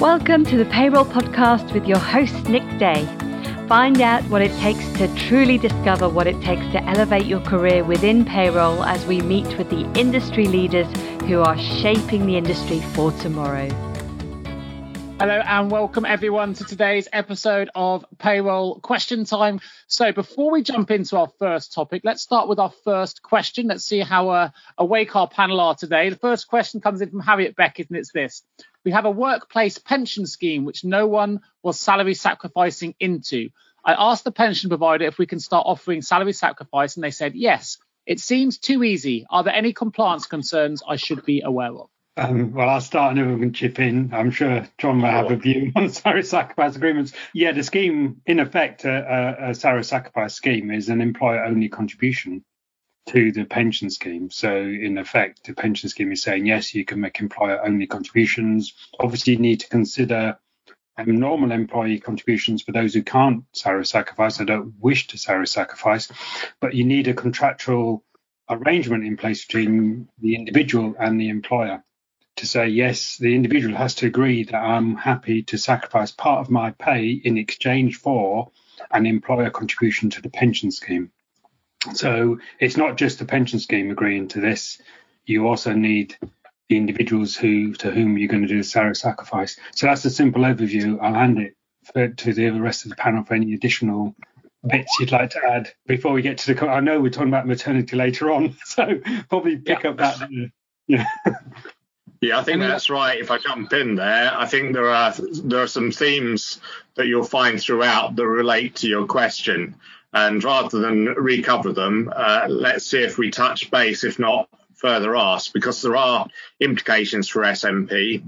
Welcome to the Payroll Podcast with your host, Nick Day. Find out what it takes to truly discover what it takes to elevate your career within payroll as we meet with the industry leaders who are shaping the industry for tomorrow. Hello and welcome everyone to today's episode of Payroll Question Time. So before we jump into our first topic, let's start with our first question. Let's see how uh, awake our panel are today. The first question comes in from Harriet Beckett and it's this. We have a workplace pension scheme which no one was salary sacrificing into. I asked the pension provider if we can start offering salary sacrifice and they said yes. It seems too easy. Are there any compliance concerns I should be aware of? Um, well, I'll start and everyone can chip in. I'm sure Jon will have a view on salary sacrifice agreements. Yeah, the scheme, in effect, a, a, a salary sacrifice scheme is an employer only contribution to the pension scheme. So, in effect, the pension scheme is saying, yes, you can make employer only contributions. Obviously, you need to consider um, normal employee contributions for those who can't salary sacrifice, I don't wish to salary sacrifice, but you need a contractual arrangement in place between the individual and the employer to say, yes, the individual has to agree that I'm happy to sacrifice part of my pay in exchange for an employer contribution to the pension scheme. So it's not just the pension scheme agreeing to this. You also need the individuals who to whom you're going to do the sacrifice. So that's a simple overview. I'll hand it for, to the rest of the panel for any additional bits you'd like to add before we get to the. I know we're talking about maternity later on, so probably pick yeah. up that. Yeah. Yeah, I think that's right. If I jump in there, I think there are there are some themes that you'll find throughout that relate to your question. And rather than recover them, uh, let's see if we touch base, if not further ask, because there are implications for SMP.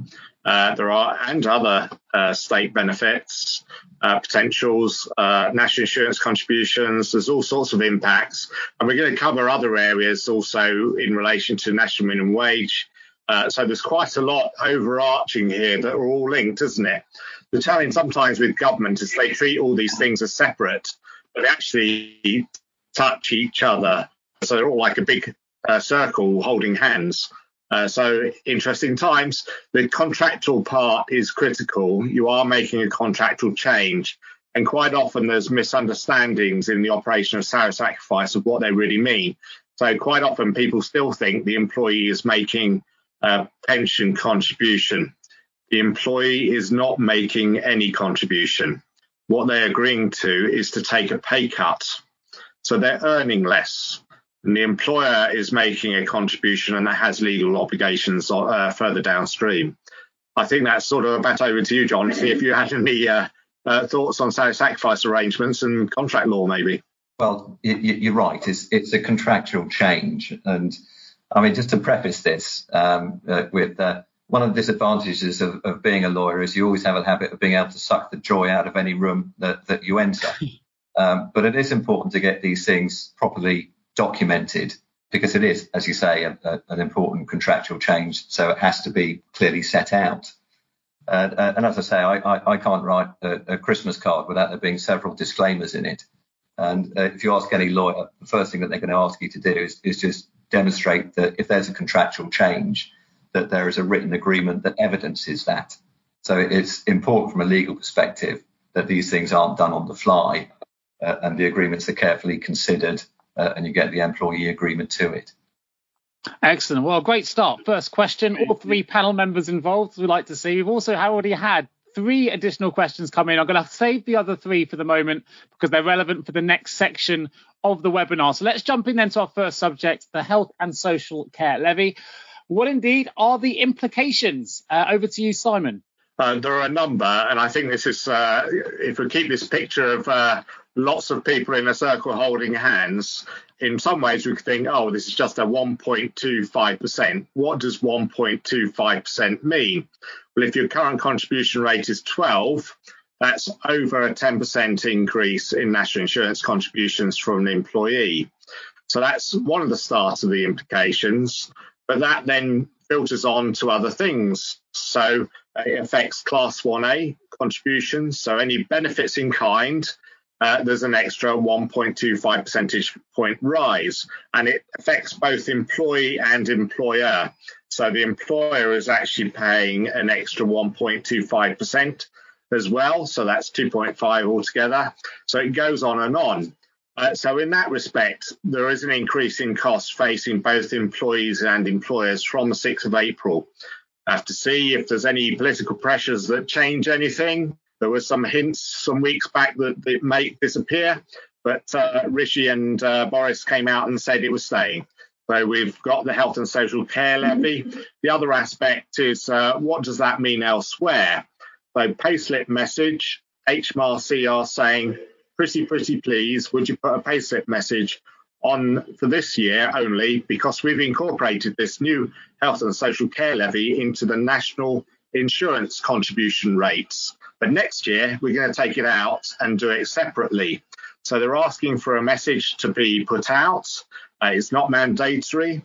Uh, there are and other uh, state benefits, uh, potentials, uh, national insurance contributions. There's all sorts of impacts, and we're going to cover other areas also in relation to national minimum wage uh, so there's quite a lot overarching here that are all linked, isn't it? The challenge sometimes with government is they treat all these things as separate, but actually touch each other. So they're all like a big uh, circle holding hands. Uh, so interesting times. The contractual part is critical. You are making a contractual change. And quite often there's misunderstandings in the operation of salary sacrifice of what they really mean. So quite often people still think the employee is making a pension contribution. The employee is not making any contribution. What they're agreeing to is to take a pay cut. So they're earning less. And the employer is making a contribution and that has legal obligations uh, further downstream. I think that's sort of back over to you, Jon, see if you had any uh, uh, thoughts on sacrifice arrangements and contract law, maybe. Well, you're right. It's, it's a contractual change. And I mean, just to preface this um, uh, with uh, one of the disadvantages of, of, being a lawyer is you always have a habit of being able to suck the joy out of any room that, that you enter. Um, but it is important to get these things properly documented because it is, as you say, a, a, an important contractual change. So it has to be clearly set out. Uh, and as I say, I, I, I can't write a, a, Christmas card without there being several disclaimers in it. And uh, if you ask any lawyer, the first thing that they're going to ask you to do is, is just demonstrate that if there's a contractual change, that there is a written agreement that evidences that. So it's important from a legal perspective that these things aren't done on the fly uh, and the agreements are carefully considered uh, and you get the employee agreement to it. Excellent. Well, great start. First question. All three panel members involved, we'd like to see. We've also already had three additional questions come in. I'm going to save the other three for the moment because they're relevant for the next section of the webinar. So let's jump in then to our first subject, the health and social care levy. What indeed are the implications? Uh, over to you, Simon. Uh, there are a number, and I think this is, uh, if we keep this picture of uh, lots of people in a circle holding hands, in some ways we could think, oh, this is just a 1.25%. What does 1.25% mean? Well, if your current contribution rate is 12, that's over a 10% increase in national insurance contributions from an employee. So that's one of the starts of the implications. But that then filters on to other things. So it affects Class 1A contributions. So any benefits in kind, uh, there's an extra 1.25 percentage point rise. And it affects both employee and employer. So the employer is actually paying an extra 1.25% as well. So that's 2.5 altogether. So it goes on and on. Uh, so in that respect, there is an increase in costs facing both employees and employers from the 6th of April. I have to see if there's any political pressures that change anything. There were some hints some weeks back that it may disappear, but uh, Rishi and uh, Boris came out and said it was staying. So we've got the health and social care levy. The other aspect is uh, what does that mean elsewhere? So payslip message, HMRC are saying, pretty, pretty please, would you put a payslip message on for this year only because we've incorporated this new health and social care levy into the national insurance contribution rates. But next year, we're going to take it out and do it separately. So they're asking for a message to be put out. Uh, it's not mandatory.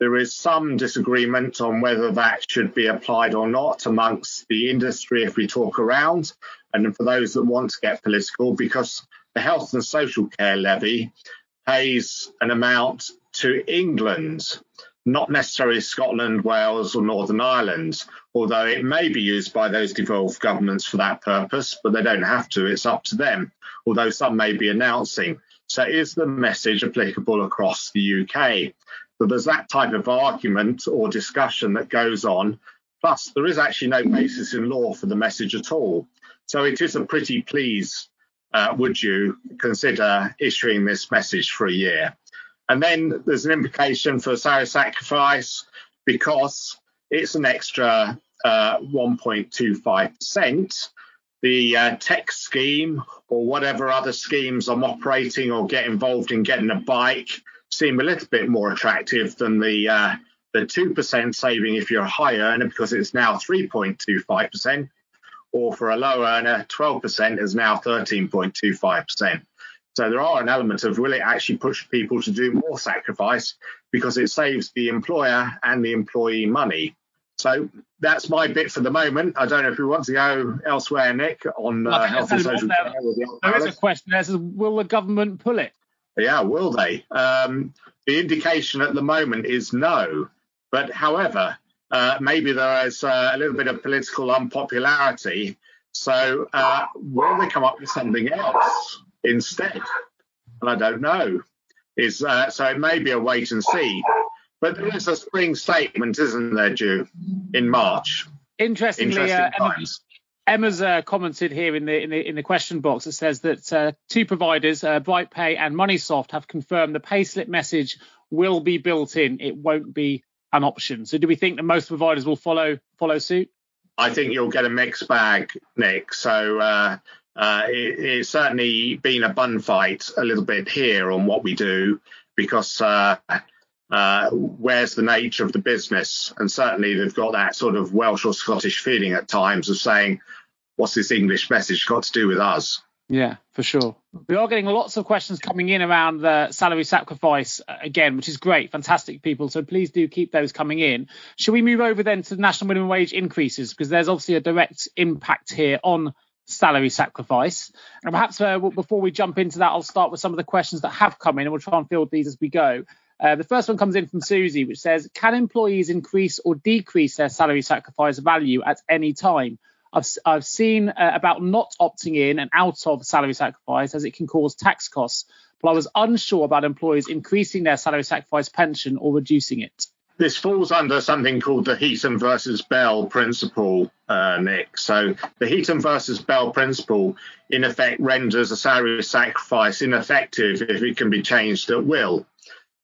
There is some disagreement on whether that should be applied or not amongst the industry if we talk around. And for those that want to get political, because the health and social care levy pays an amount to England, not necessarily Scotland, Wales, or Northern Ireland, although it may be used by those devolved governments for that purpose, but they don't have to. It's up to them, although some may be announcing. So, is the message applicable across the UK? So, there's that type of argument or discussion that goes on. Plus, there is actually no basis in law for the message at all. So, it is a pretty please, uh, would you consider issuing this message for a year? And then there's an implication for salary sacrifice because it's an extra uh, 1.25%. The uh, tech scheme or whatever other schemes I'm operating or get involved in getting a bike seem a little bit more attractive than the uh, the 2% saving if you're a high earner because it's now 3.25%, or for a low earner, 12% is now 13.25%. So there are an element of will it actually push people to do more sacrifice because it saves the employer and the employee money. So that's my bit for the moment. I don't know if we want to go elsewhere, Nick, on uh, health and social care. There is a question there says, will the government pull it? Yeah, will they? Um, the indication at the moment is no. But however, uh, maybe there is uh, a little bit of political unpopularity. So uh, will they come up with something else instead? And I don't know. Is uh, so it may be a wait and see. But there is a spring statement, isn't there, due in March? Interestingly, uh, Emma, Emma's uh, commented here in the, in the in the question box. It says that uh, two providers, uh, BrightPay and MoneySoft, have confirmed the payslip message will be built in. It won't be an option. So, do we think that most providers will follow follow suit? I think you'll get a mixed bag, Nick. So. Uh, uh, it, it's certainly been a bun fight a little bit here on what we do because uh, uh, where's the nature of the business? And certainly they've got that sort of Welsh or Scottish feeling at times of saying, what's this English message got to do with us? Yeah, for sure. We are getting lots of questions coming in around the salary sacrifice uh, again, which is great. Fantastic, people. So please do keep those coming in. Should we move over then to the national minimum wage increases? Because there's obviously a direct impact here on salary sacrifice. And perhaps uh, before we jump into that, I'll start with some of the questions that have come in and we'll try and field these as we go. Uh, the first one comes in from Susie, which says, Can employees increase or decrease their salary sacrifice value at any time? I've, I've seen uh, about not opting in and out of salary sacrifice as it can cause tax costs, but I was unsure about employees increasing their salary sacrifice pension or reducing it. This falls under something called the Heaton versus Bell principle, uh, Nick. So the Heaton versus Bell principle, in effect, renders a salary sacrifice ineffective if it can be changed at will.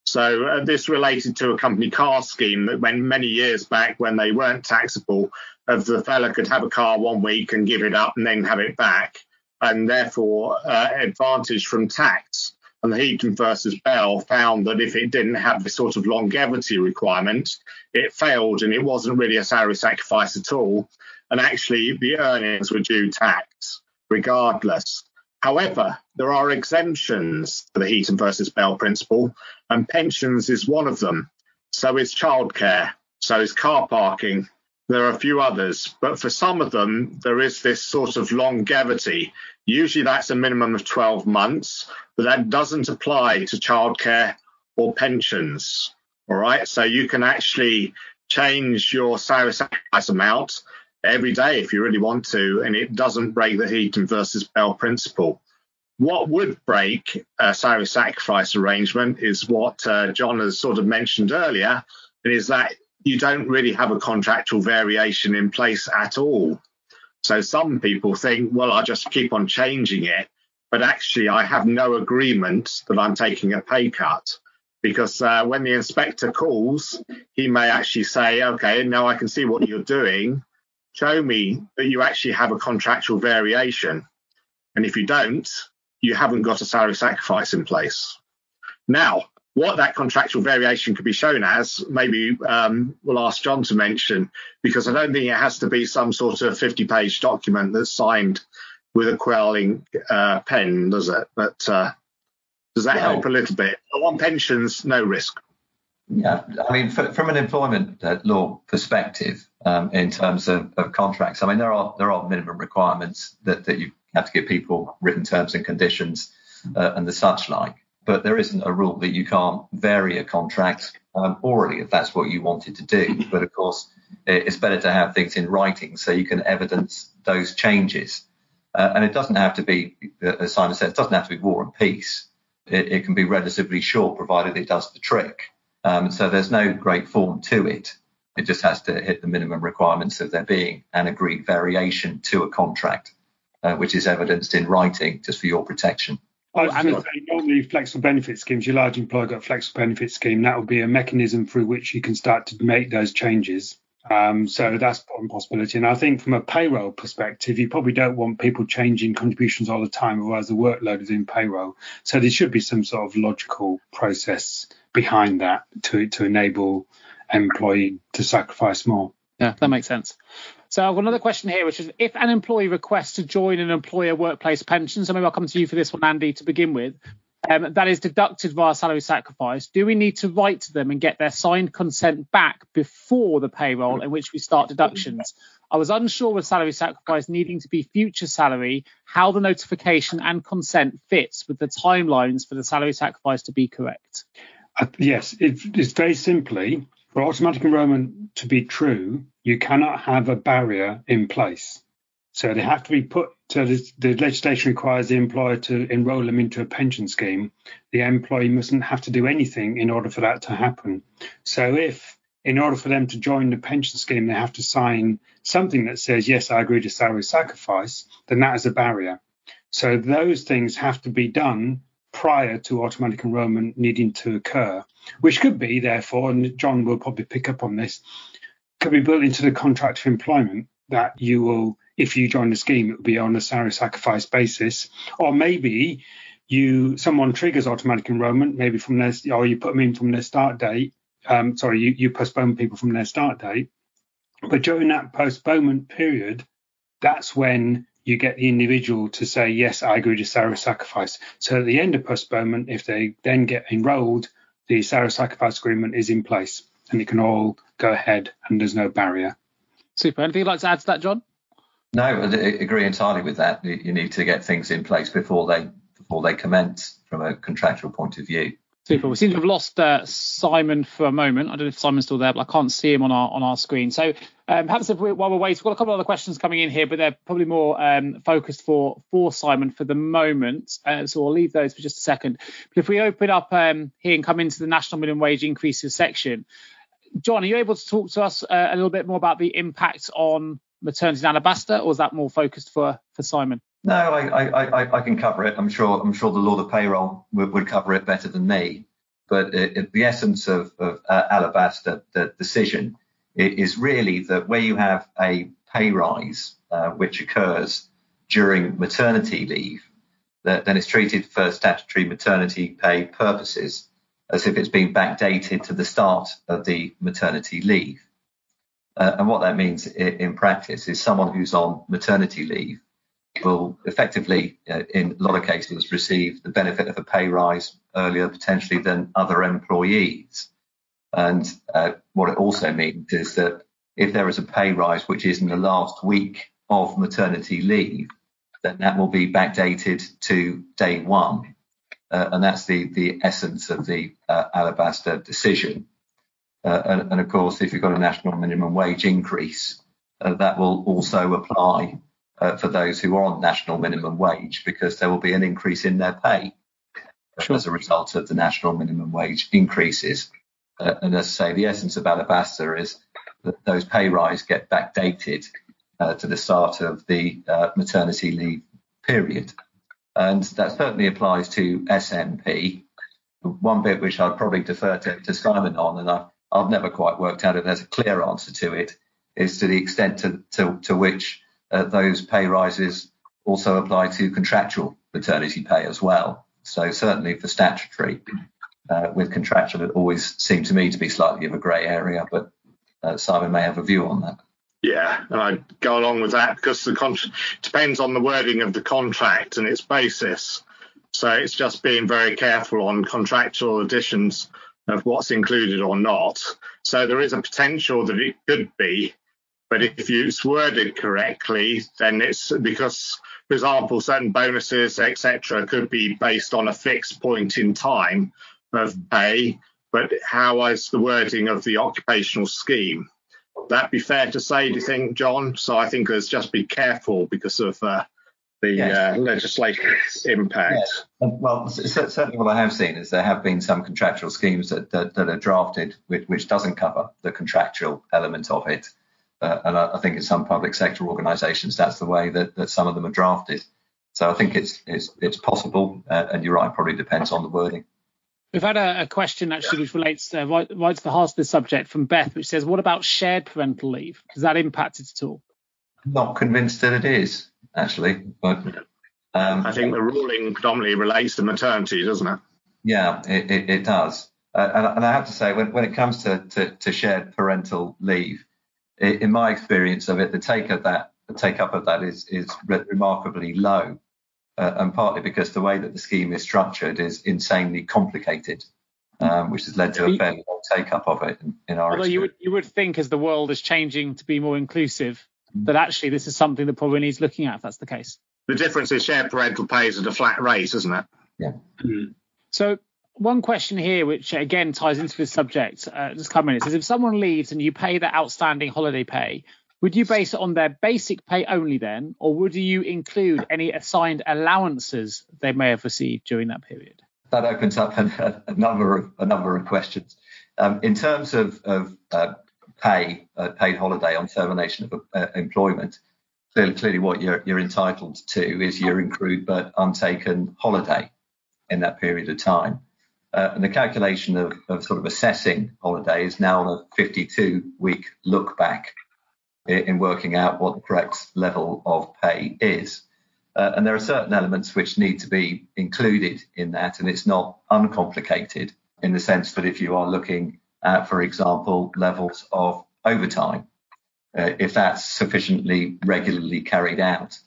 So uh, this related to a company car scheme that when many years back when they weren't taxable, of the fella could have a car one week and give it up and then have it back, and therefore uh, advantage from tax. And the Heaton versus Bell found that if it didn't have the sort of longevity requirement, it failed and it wasn't really a salary sacrifice at all. And actually, the earnings were due tax regardless. However, there are exemptions to the Heaton versus Bell principle, and pensions is one of them. So is childcare, so is car parking. There are a few others, but for some of them, there is this sort of longevity. Usually that's a minimum of 12 months, but that doesn't apply to childcare or pensions. All right. So you can actually change your salary sacrifice amount every day if you really want to, and it doesn't break the Heaton versus Bell principle. What would break a salary sacrifice arrangement is what uh, Jon has sort of mentioned earlier, and is that you don't really have a contractual variation in place at all. So some people think, well, I'll just keep on changing it. But actually, I have no agreement that I'm taking a pay cut because uh, when the inspector calls, he may actually say, okay, now I can see what you're doing. Show me that you actually have a contractual variation. And if you don't, you haven't got a salary sacrifice in place. Now, what that contractual variation could be shown as, maybe um, we'll ask Jon to mention, because I don't think it has to be some sort of 50 page document that's signed with a quelling uh, pen, does it? But uh, does that well, help a little bit? On pensions, no risk. Yeah, I mean, for, from an employment uh, law perspective, um, in terms of, of, contracts, I mean, there are there are minimum requirements that, that you have to give people written terms and conditions uh, and the such like but there isn't a rule that you can't vary a contract um, orally if that's what you wanted to do. But of course, it's better to have things in writing so you can evidence those changes. Uh, and it doesn't have to be, as Simon said, it doesn't have to be war and peace. It, it can be relatively short, provided it does the trick. Um, so there's no great form to it. It just has to hit the minimum requirements of there being an agreed variation to a contract, uh, which is evidenced in writing just for your protection. I was going to say, normally flexible benefit schemes, your large employer got a flexible benefit scheme. That would be a mechanism through which you can start to make those changes. Um, so that's one possibility. And I think from a payroll perspective, you probably don't want people changing contributions all the time, otherwise the workload is in payroll. So there should be some sort of logical process behind that to to enable employee to sacrifice more. Yeah, that makes sense. So I've got another question here, which is if an employee requests to join an employer workplace pension, so maybe I'll come to you for this one, Andy, to begin with, um, that is deducted via salary sacrifice, do we need to write to them and get their signed consent back before the payroll in which we start deductions? I was unsure with salary sacrifice needing to be future salary, how the notification and consent fits with the timelines for the salary sacrifice to be correct. Uh, yes, it, it's very simply for automatic enrolment to be true, you cannot have a barrier in place. So they have to be put. So the legislation requires the employer to enrol them into a pension scheme. The employee mustn't have to do anything in order for that to happen. So if, in order for them to join the pension scheme, they have to sign something that says, yes, I agree to salary sacrifice, then that is a barrier. So those things have to be done prior to automatic enrolment needing to occur, which could be, therefore, and John will probably pick up on this, could be built into the contract of employment that you will, if you join the scheme, it will be on a salary sacrifice basis, or maybe you someone triggers automatic enrolment, maybe from their, or you put them in from their start date. Um, sorry, you, you postpone people from their start date, but during that postponement period, that's when you get the individual to say, yes, I agree to salary sacrifice. So at the end of postponement, if they then get enrolled, the salary sacrifice agreement is in place and it can all go ahead and there's no barrier. Super. Anything you'd like to add to that, Jon? No, I agree entirely with that. You need to get things in place before they before they commence from a contractual point of view. Super. We seem to have lost uh, Simon for a moment. I don't know if Simon's still there, but I can't see him on our on our screen. So um, perhaps if we, while we're waiting, we've got a couple of other questions coming in here, but they're probably more um, focused for for Simon for the moment. Uh, so we'll leave those for just a second. But if we open up um, here and come into the national minimum wage increases section, Jon, are you able to talk to us uh, a little bit more about the impact on maternity in Alabaster, or is that more focused for for Simon? No, I, I, I, can cover it. I'm sure I'm sure the Lord of Payroll would, would cover it better than me. But it, it, the essence of, of uh, Alabaster, the decision, is really that where you have a pay rise uh, which occurs during maternity leave, that then it's treated for statutory maternity pay purposes as if it's been backdated to the start of the maternity leave. Uh, and what that means in, in practice is someone who's on maternity leave will effectively, uh, in a lot of cases, receive the benefit of a pay rise earlier potentially than other employees. And uh, what it also means is that if there is a pay rise which is in the last week of maternity leave, then that will be backdated to day one. Uh, and that's the, the essence of the uh, Alabaster decision. Uh, and, and, of course, if you've got a national minimum wage increase, uh, that will also apply uh, for those who are on national minimum wage because there will be an increase in their pay sure. as a result of the national minimum wage increases. Uh, and as I say, the essence of Alabaster is that those pay rise get backdated uh, to the start of the uh, maternity leave period. And that certainly applies to SMP. One bit which I'd probably defer to, to Simon on, and I, I've never quite worked out if there's a clear answer to it, is to the extent to, to, to which uh, those pay rises also apply to contractual maternity pay as well. So certainly for statutory, uh, with contractual, it always seemed to me to be slightly of a grey area, but uh, Simon may have a view on that. Yeah, and I go along with that because the con- depends on the wording of the contract and its basis. So it's just being very careful on contractual additions of what's included or not. So there is a potential that it could be, but if it's worded correctly, then it's because, for example, certain bonuses, etc., could be based on a fixed point in time of pay. But how is the wording of the occupational scheme? That be fair to say, do you think, Jon? So I think let's just be careful because of uh, the yes. uh, legislative impact. Yes. Well, certainly what I have seen is there have been some contractual schemes that, that, that are drafted which, which, doesn't cover the contractual element of it. Uh, and I, I, think in some public sector organisations, that's the way that, that some of them are drafted. So I think it's it's, it's possible, uh, and you're right, probably depends on the wording. We've had a, a question actually which relates uh, right, right, to the heart of the subject from Beth, which says, "What about shared parental leave? Does that impact it at all?" I'm Not convinced that it is actually, but um, I think the ruling predominantly relates to maternity, doesn't it? Yeah, it, it, it does. Uh, and, and, I have to say, when, when it comes to, to, to shared parental leave, it, in my experience of it, the take of that, the take up of that is is re- remarkably low uh, and partly because the way that the scheme is structured is insanely complicated, um, which has led to a fairly low take up of it in, in our. Although you would you would think as the world is changing to be more inclusive, mm. that actually this is something that probably needs looking at. If that's the case. The difference is shared parental pay is at a flat rate, isn't it? Yeah. Mm. So one question here, which again ties into this subject, uh, just come in. It says if someone leaves and you pay their outstanding holiday pay, would you base it on their basic pay only then, or would you include any assigned allowances they may have received during that period? That opens up a, a number of a number of questions. Um, in terms of, of uh, pay, uh, paid holiday on termination of uh, employment, clearly, clearly what you're, you're entitled to is your accrued but untaken holiday in that period of time. Uh, and the calculation of, of, sort of assessing holiday is now on a 52 week look back in working out what the correct level of pay is. Uh, and there are certain elements which need to be included in that, and it's not uncomplicated in the sense that if you are looking at, for example, levels of overtime, uh, if that's sufficiently regularly carried out,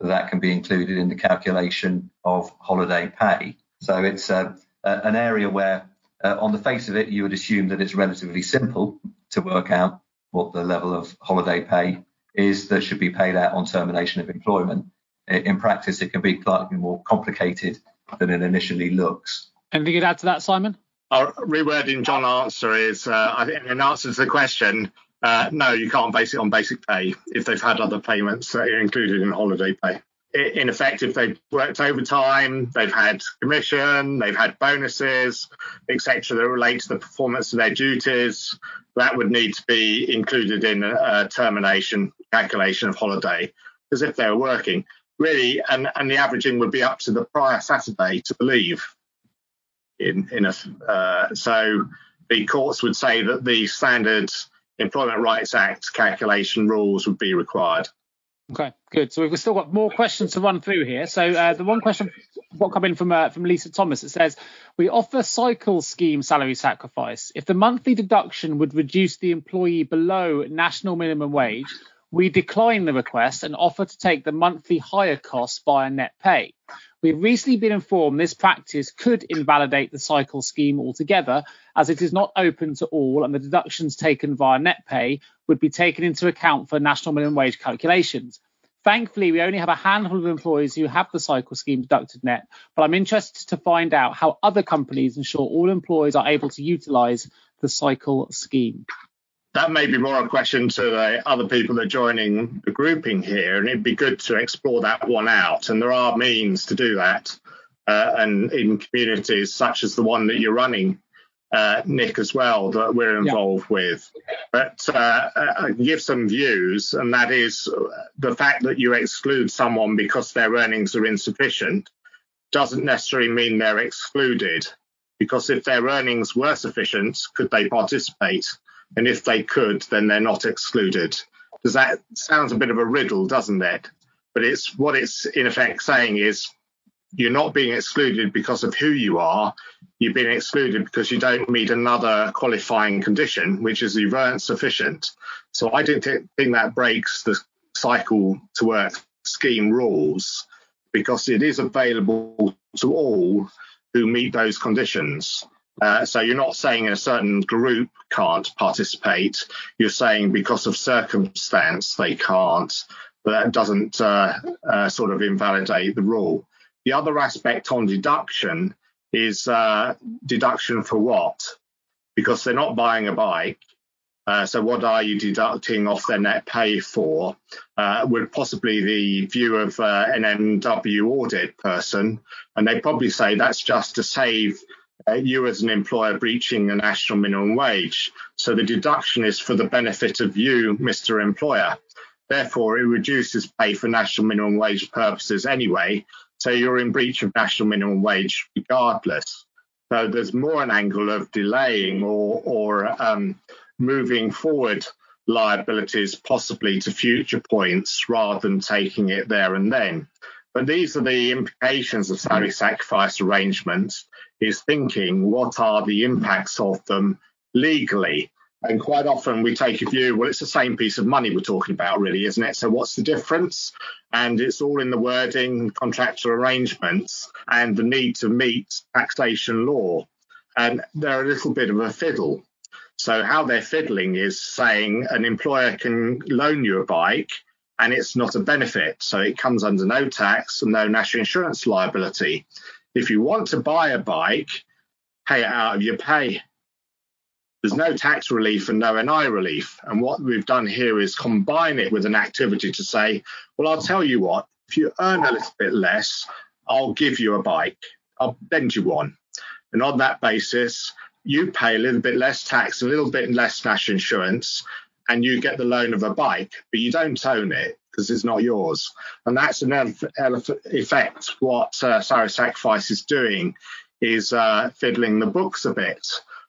that can be included in the calculation of holiday pay. So it's uh, an area where, uh, on the face of it, you would assume that it's relatively simple to work out what the level of holiday pay is that should be paid out on termination of employment. In practice, it can be slightly more complicated than it initially looks. Anything you'd add to that, Simon? Our rewording Jon's answer is, uh, I think, in answer to the question, uh, no, you can't base it on basic pay if they've had other payments that are included in holiday pay. In effect, if they've worked overtime, they've had commission, they've had bonuses, etc., that relate to the performance of their duties, that would need to be included in a, termination calculation of holiday. Because if they were working, really, and, and the averaging would be up to the prior Saturday to leave. In in a uh, so the courts would say that the standard Employment Rights Act calculation rules would be required. Okay, good. So we've still got more questions to run through here. So uh, the one question what come in from uh, from Lisa Thomas it says we offer cycle scheme salary sacrifice. If the monthly deduction would reduce the employee below national minimum wage, we decline the request and offer to take the monthly higher costs via net pay. We've recently been informed this practice could invalidate the cycle scheme altogether, as it is not open to all, and the deductions taken via net pay would be taken into account for national minimum wage calculations. Thankfully, we only have a handful of employees who have the cycle scheme deducted net, but I'm interested to find out how other companies ensure all employees are able to utilise the the cycle scheme? That may be more a question to the other people that are joining the grouping here, and it'd be good to explore that one out. And there are means to do that, uh, and in communities such as the one that you're running, uh, Nick, as well, that we're involved yeah. with. But uh, I can give some views, and that is the fact that you exclude someone because their earnings are insufficient doesn't necessarily mean they're excluded. Because if their earnings were sufficient, could they participate? And if they could, then they're not excluded. Does that sounds a bit of a riddle, doesn't it? But it's what it's in effect saying is you're not being excluded because of who you are. You're being excluded because you don't meet another qualifying condition, which is you weren't sufficient. So I don't think that breaks the cycle to work scheme rules because it is available to all who meet those conditions. Uh, so you're not saying a certain group can't participate. You're saying because of circumstance they can't, but that doesn't uh, uh, sort of invalidate the rule. The other aspect on deduction is uh, deduction for what? Because they're not buying a bike. Uh, so what are you deducting off their net pay for? Uh, would possibly the view of uh, an NMW audit person, and they probably say that's just to save uh, you as an employer breaching the national minimum wage. So the deduction is for the benefit of you, Mr. Employer. Therefore, it reduces pay for national minimum wage purposes anyway, so you're in breach of national minimum wage regardless. So there's more an angle of delaying or, or um, moving forward liabilities possibly to future points rather than taking it there and then. But these are the implications of salary sacrifice arrangements is thinking what are the impacts of them legally and quite often we take a view, well, it's the same piece of money we're talking about, really, isn't it? So what's the difference? And it's all in the wording, contractual arrangements, and the need to meet taxation law. And they're a little bit of a fiddle. So how they're fiddling is saying an employer can loan you a bike and it's not a benefit. So it comes under no tax and no national insurance liability. If you want to buy a bike, pay it out of your pay there's no tax relief and no NI relief. And what we've done here is combine it with an activity to say, well, I'll tell you what, if you earn a little bit less, I'll give you a bike. I'll lend you one. And on that basis, you pay a little bit less tax, a little bit less national insurance, and you get the loan of a bike, but you don't own it because it's not yours. And that's an effect. What uh, salary sacrifice is doing is uh, fiddling the books a bit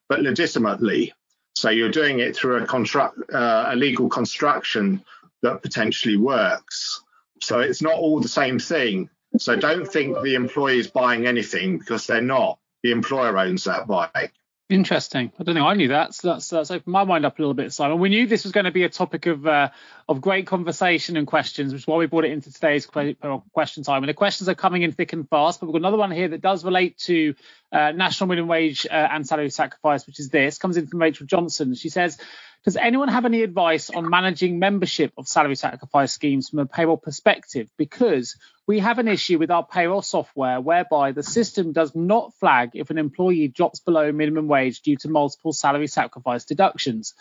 but legitimately. So you're doing it through a construct, uh, a legal construction that potentially works. So it's not all the same thing. So don't think the employee is buying anything because they're not. The employer owns that bike. Interesting. I don't think I knew that. So that's that's opened my mind up a little bit, Simon. We knew this was going to be a topic of uh, of great conversation and questions, which is why we brought it into today's question time. And the questions are coming in thick and fast. But we've got another one here that does relate to uh, national minimum wage uh, and salary sacrifice, which is this. Comes in from Rachel Johnson. She says, does anyone have any advice on managing membership of salary sacrifice schemes from a payroll perspective? Because we have an issue with our payroll software whereby the system does not flag if an employee drops below minimum wage due to multiple salary sacrifice deductions.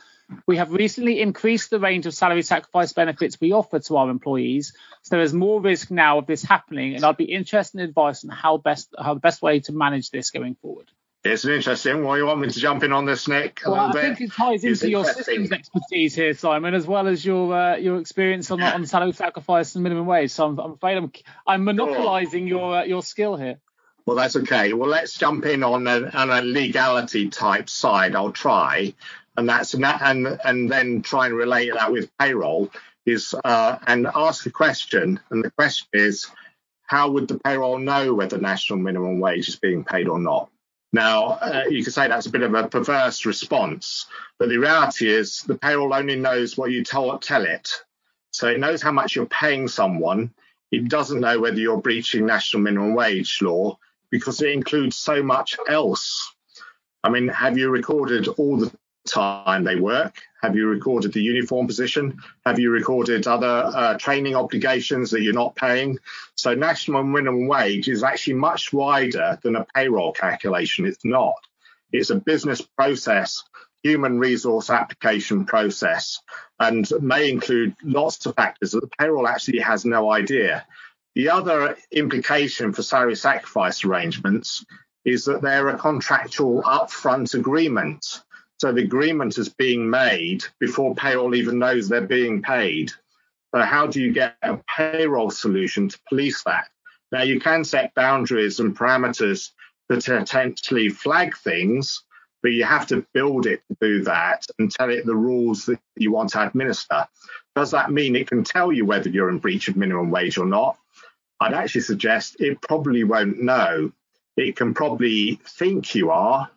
We have recently increased the range of salary sacrifice benefits we offer to our employees, so there is more risk now of this happening, and I'd be interested in advice on how best how the best way to manage this going forward. It's an interesting one. You want me to jump in on this, Nick? well, I bit? think it ties into your systems expertise here, Simon, as well as your uh, your experience on on salary sacrifice and minimum wage. So I'm, I'm afraid I'm I'm monopolising your uh, your skill here. Well, that's okay. Well, let's jump in on a, on a legality type side. I'll try, and that's and and and then try and relate that with payroll is uh, and ask the question. And the question is, how would the payroll know whether national minimum wage is being paid or not? Now, uh, you could say that's a bit of a perverse response, but the reality is the payroll only knows what you tell, tell it. So it knows how much you're paying someone. It doesn't know whether you're breaching national minimum wage law because it includes so much else. I mean, have you recorded all the time they work? Have you recorded the uniform position? Have you recorded other uh, training obligations that you're not paying? So national minimum wage is actually much wider than a payroll calculation. It's not. It's a business process human resource application process and may include lots of factors that the payroll actually has no idea. The other implication for salary sacrifice arrangements is that they're a contractual upfront agreement. So the agreement is being made before payroll even knows they're being paid. So how do you get a payroll solution to police that? Now you can set boundaries and parameters that potentially flag things, but you have to build it to do that and tell it the rules that you want to administer. Does that mean it can tell you whether you're in breach of minimum wage or not? I'd actually suggest it probably won't know. It can probably think you are,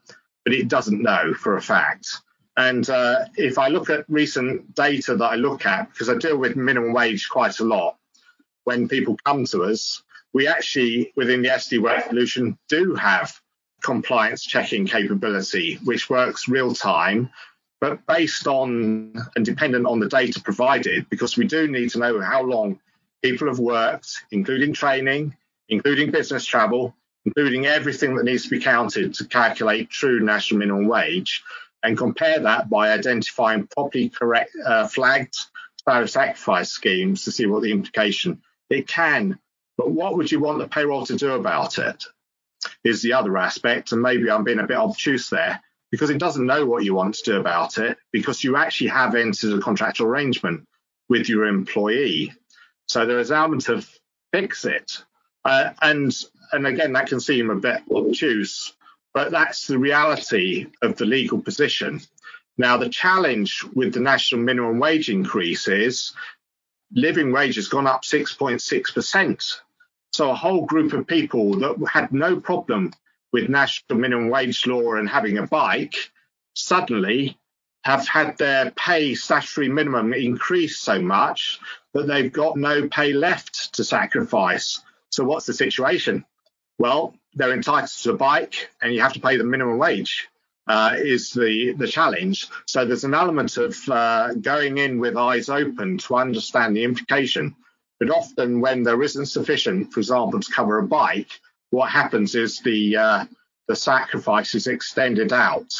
but it doesn't know for a fact. And uh, if I look at recent data that I look at, because I deal with minimum wage quite a lot, when people come to us, we actually, within the SD Worx solution, do have compliance checking capability, which works real time, but based on and dependent on the data provided, because we do need to know how long people have worked, including training, including business travel, including everything that needs to be counted to calculate true national minimum wage, and compare that by identifying properly correct uh, flagged salary sacrifice schemes to see what the implication it can. But what would you want the payroll to do about it? Is the other aspect, and maybe I'm being a bit obtuse there because it doesn't know what you want to do about it because you actually have entered a contractual arrangement with your employee. So there is an element of fix it. Uh, and and again, that can seem a bit obtuse, but that's the reality of the legal position. Now, the challenge with the national minimum wage increase is living wage has gone up 6.6%. So a whole group of people that had no problem with national minimum wage law and having a bike suddenly have had their pay statutory minimum increased so much that they've got no pay left to sacrifice. So what's the situation? Well, they're entitled to a bike and you have to pay the minimum wage. Uh, is the the challenge. So there's an element of uh, going in with eyes open to understand the implication. But often when there isn't sufficient, for example, to cover a bike, what happens is the uh, the sacrifice is extended out.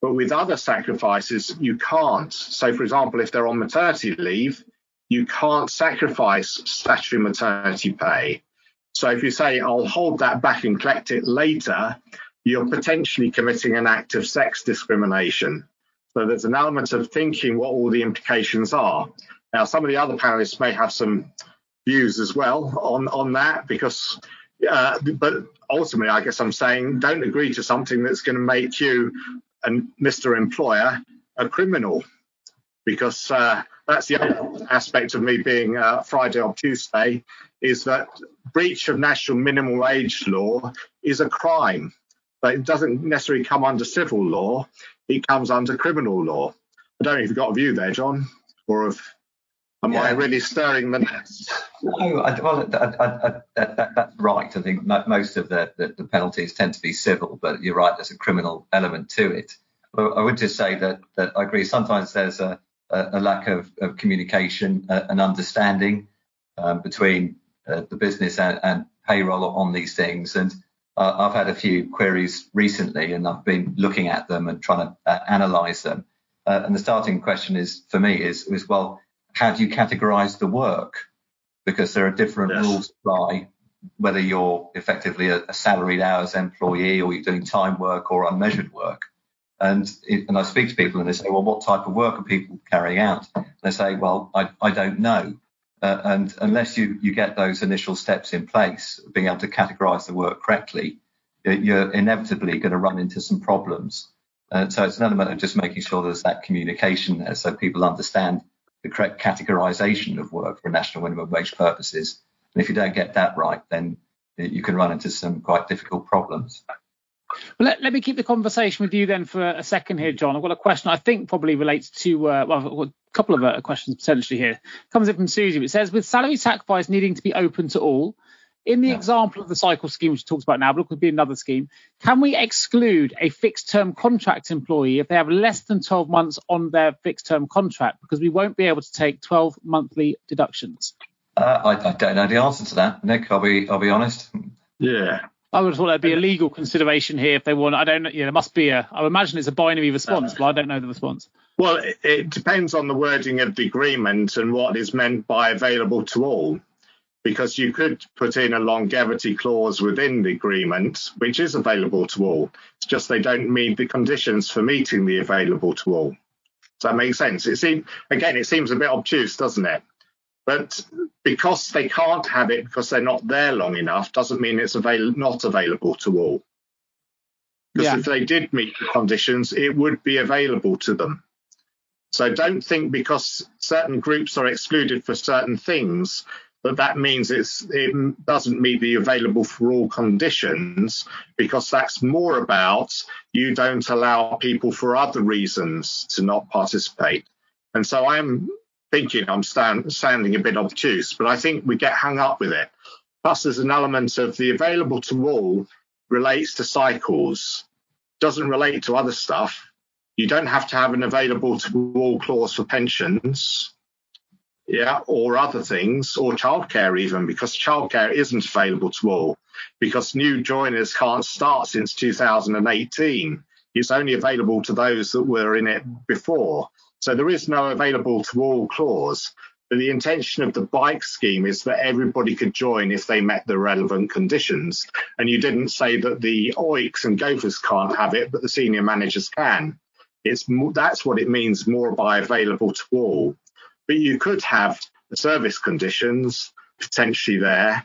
But with other sacrifices, you can't. So, for example, if they're on maternity leave, you can't sacrifice statutory maternity pay. So if you say, I'll hold that back and collect it later, you're potentially committing an act of sex discrimination. So there's an element of thinking what all the implications are. Now, some of the other panelists may have some views as well on, on that because, uh, but ultimately, I guess I'm saying don't agree to something that's going to make you and Mr. Employer a criminal because uh, that's the other aspect of me being uh, Friday or Tuesday is that breach of national minimum wage law is a crime, but it doesn't necessarily come under civil law. It comes under criminal law. I don't know if you've got a view there, Jon, or if am yeah. I really stirring the nest? No, I, well, I, I, that, that's right. I think most of the, the, the, penalties tend to be civil, but you're right. There's a criminal element to it. I would just say that that I agree. Sometimes there's a, a, lack of, of communication uh, and understanding um, between uh, the business and, and, payroll on these things. And uh, I've had a few queries recently, and I've been looking at them and trying to uh, analyze them. Uh, and the starting question is for me is, is well, how do you categorize the work? Because there are different yes. rules apply, whether you're effectively a, a salaried hours employee or you're doing time work or unmeasured work. And, it, and I speak to people and they say, well, what type of work are people carrying out? And they say, well, I, I don't know. Uh, and unless you, you get those initial steps in place, being able to categorize the work correctly, you're inevitably going to run into some problems. Uh, so it's an element of just making sure there's that communication there so people understand the correct categorization of work for national minimum wage purposes. And if you don't get that right, then you can run into some quite difficult problems. Well, let, let me keep the conversation with you then for a second here, Jon. I've got a question I think probably relates to, uh, well, a couple of uh, questions potentially here. Comes in from Susie. It says, with salary sacrifice needing to be open to all, in the yeah. example of the cycle scheme, which talks about now, but it could be another scheme, can we exclude a fixed term contract employee if they have less than 12 months on their fixed term contract? Because we won't be able to take 12 monthly deductions. Uh, I, I, don't know the answer to that, Nick. I'll be, I'll be honest. Yeah. I would have thought there'd be a legal consideration here if they want. I don't know. Yeah, there must be a. I imagine it's a binary response, but I don't know the response. Well, it, it depends on the wording of the agreement and what is meant by available to all. Because you could put in a longevity clause within the agreement, which is available to all. It's just they don't meet the conditions for meeting the available to all. Does that make sense? It seems again, it seems a bit obtuse, doesn't it? But because they can't have it because they're not there long enough, doesn't mean it's avail- not available to all. Because yeah. if they did meet the conditions, it would be available to them. So don't think because certain groups are excluded for certain things that that means it's, it doesn't meet the available for all conditions because that's more about you don't allow people for other reasons to not participate. And so I'm thinking I'm stand, sounding a bit obtuse, but I think we get hung up with it. Plus, there's an element of the available to all relates to cycles, doesn't relate to other stuff. You don't have to have an available to all clause for pensions, yeah, or other things, or childcare even, because childcare isn't available to all, because new joiners can't start since 2018. It's only available to those that were in it before. So there is no available to all clause. But the intention of the bike scheme is that everybody could join if they met the relevant conditions. And you didn't say that the OICs and gophers can't have it, but the senior managers can. It's that's what it means more by available to all. But you could have the service conditions potentially there,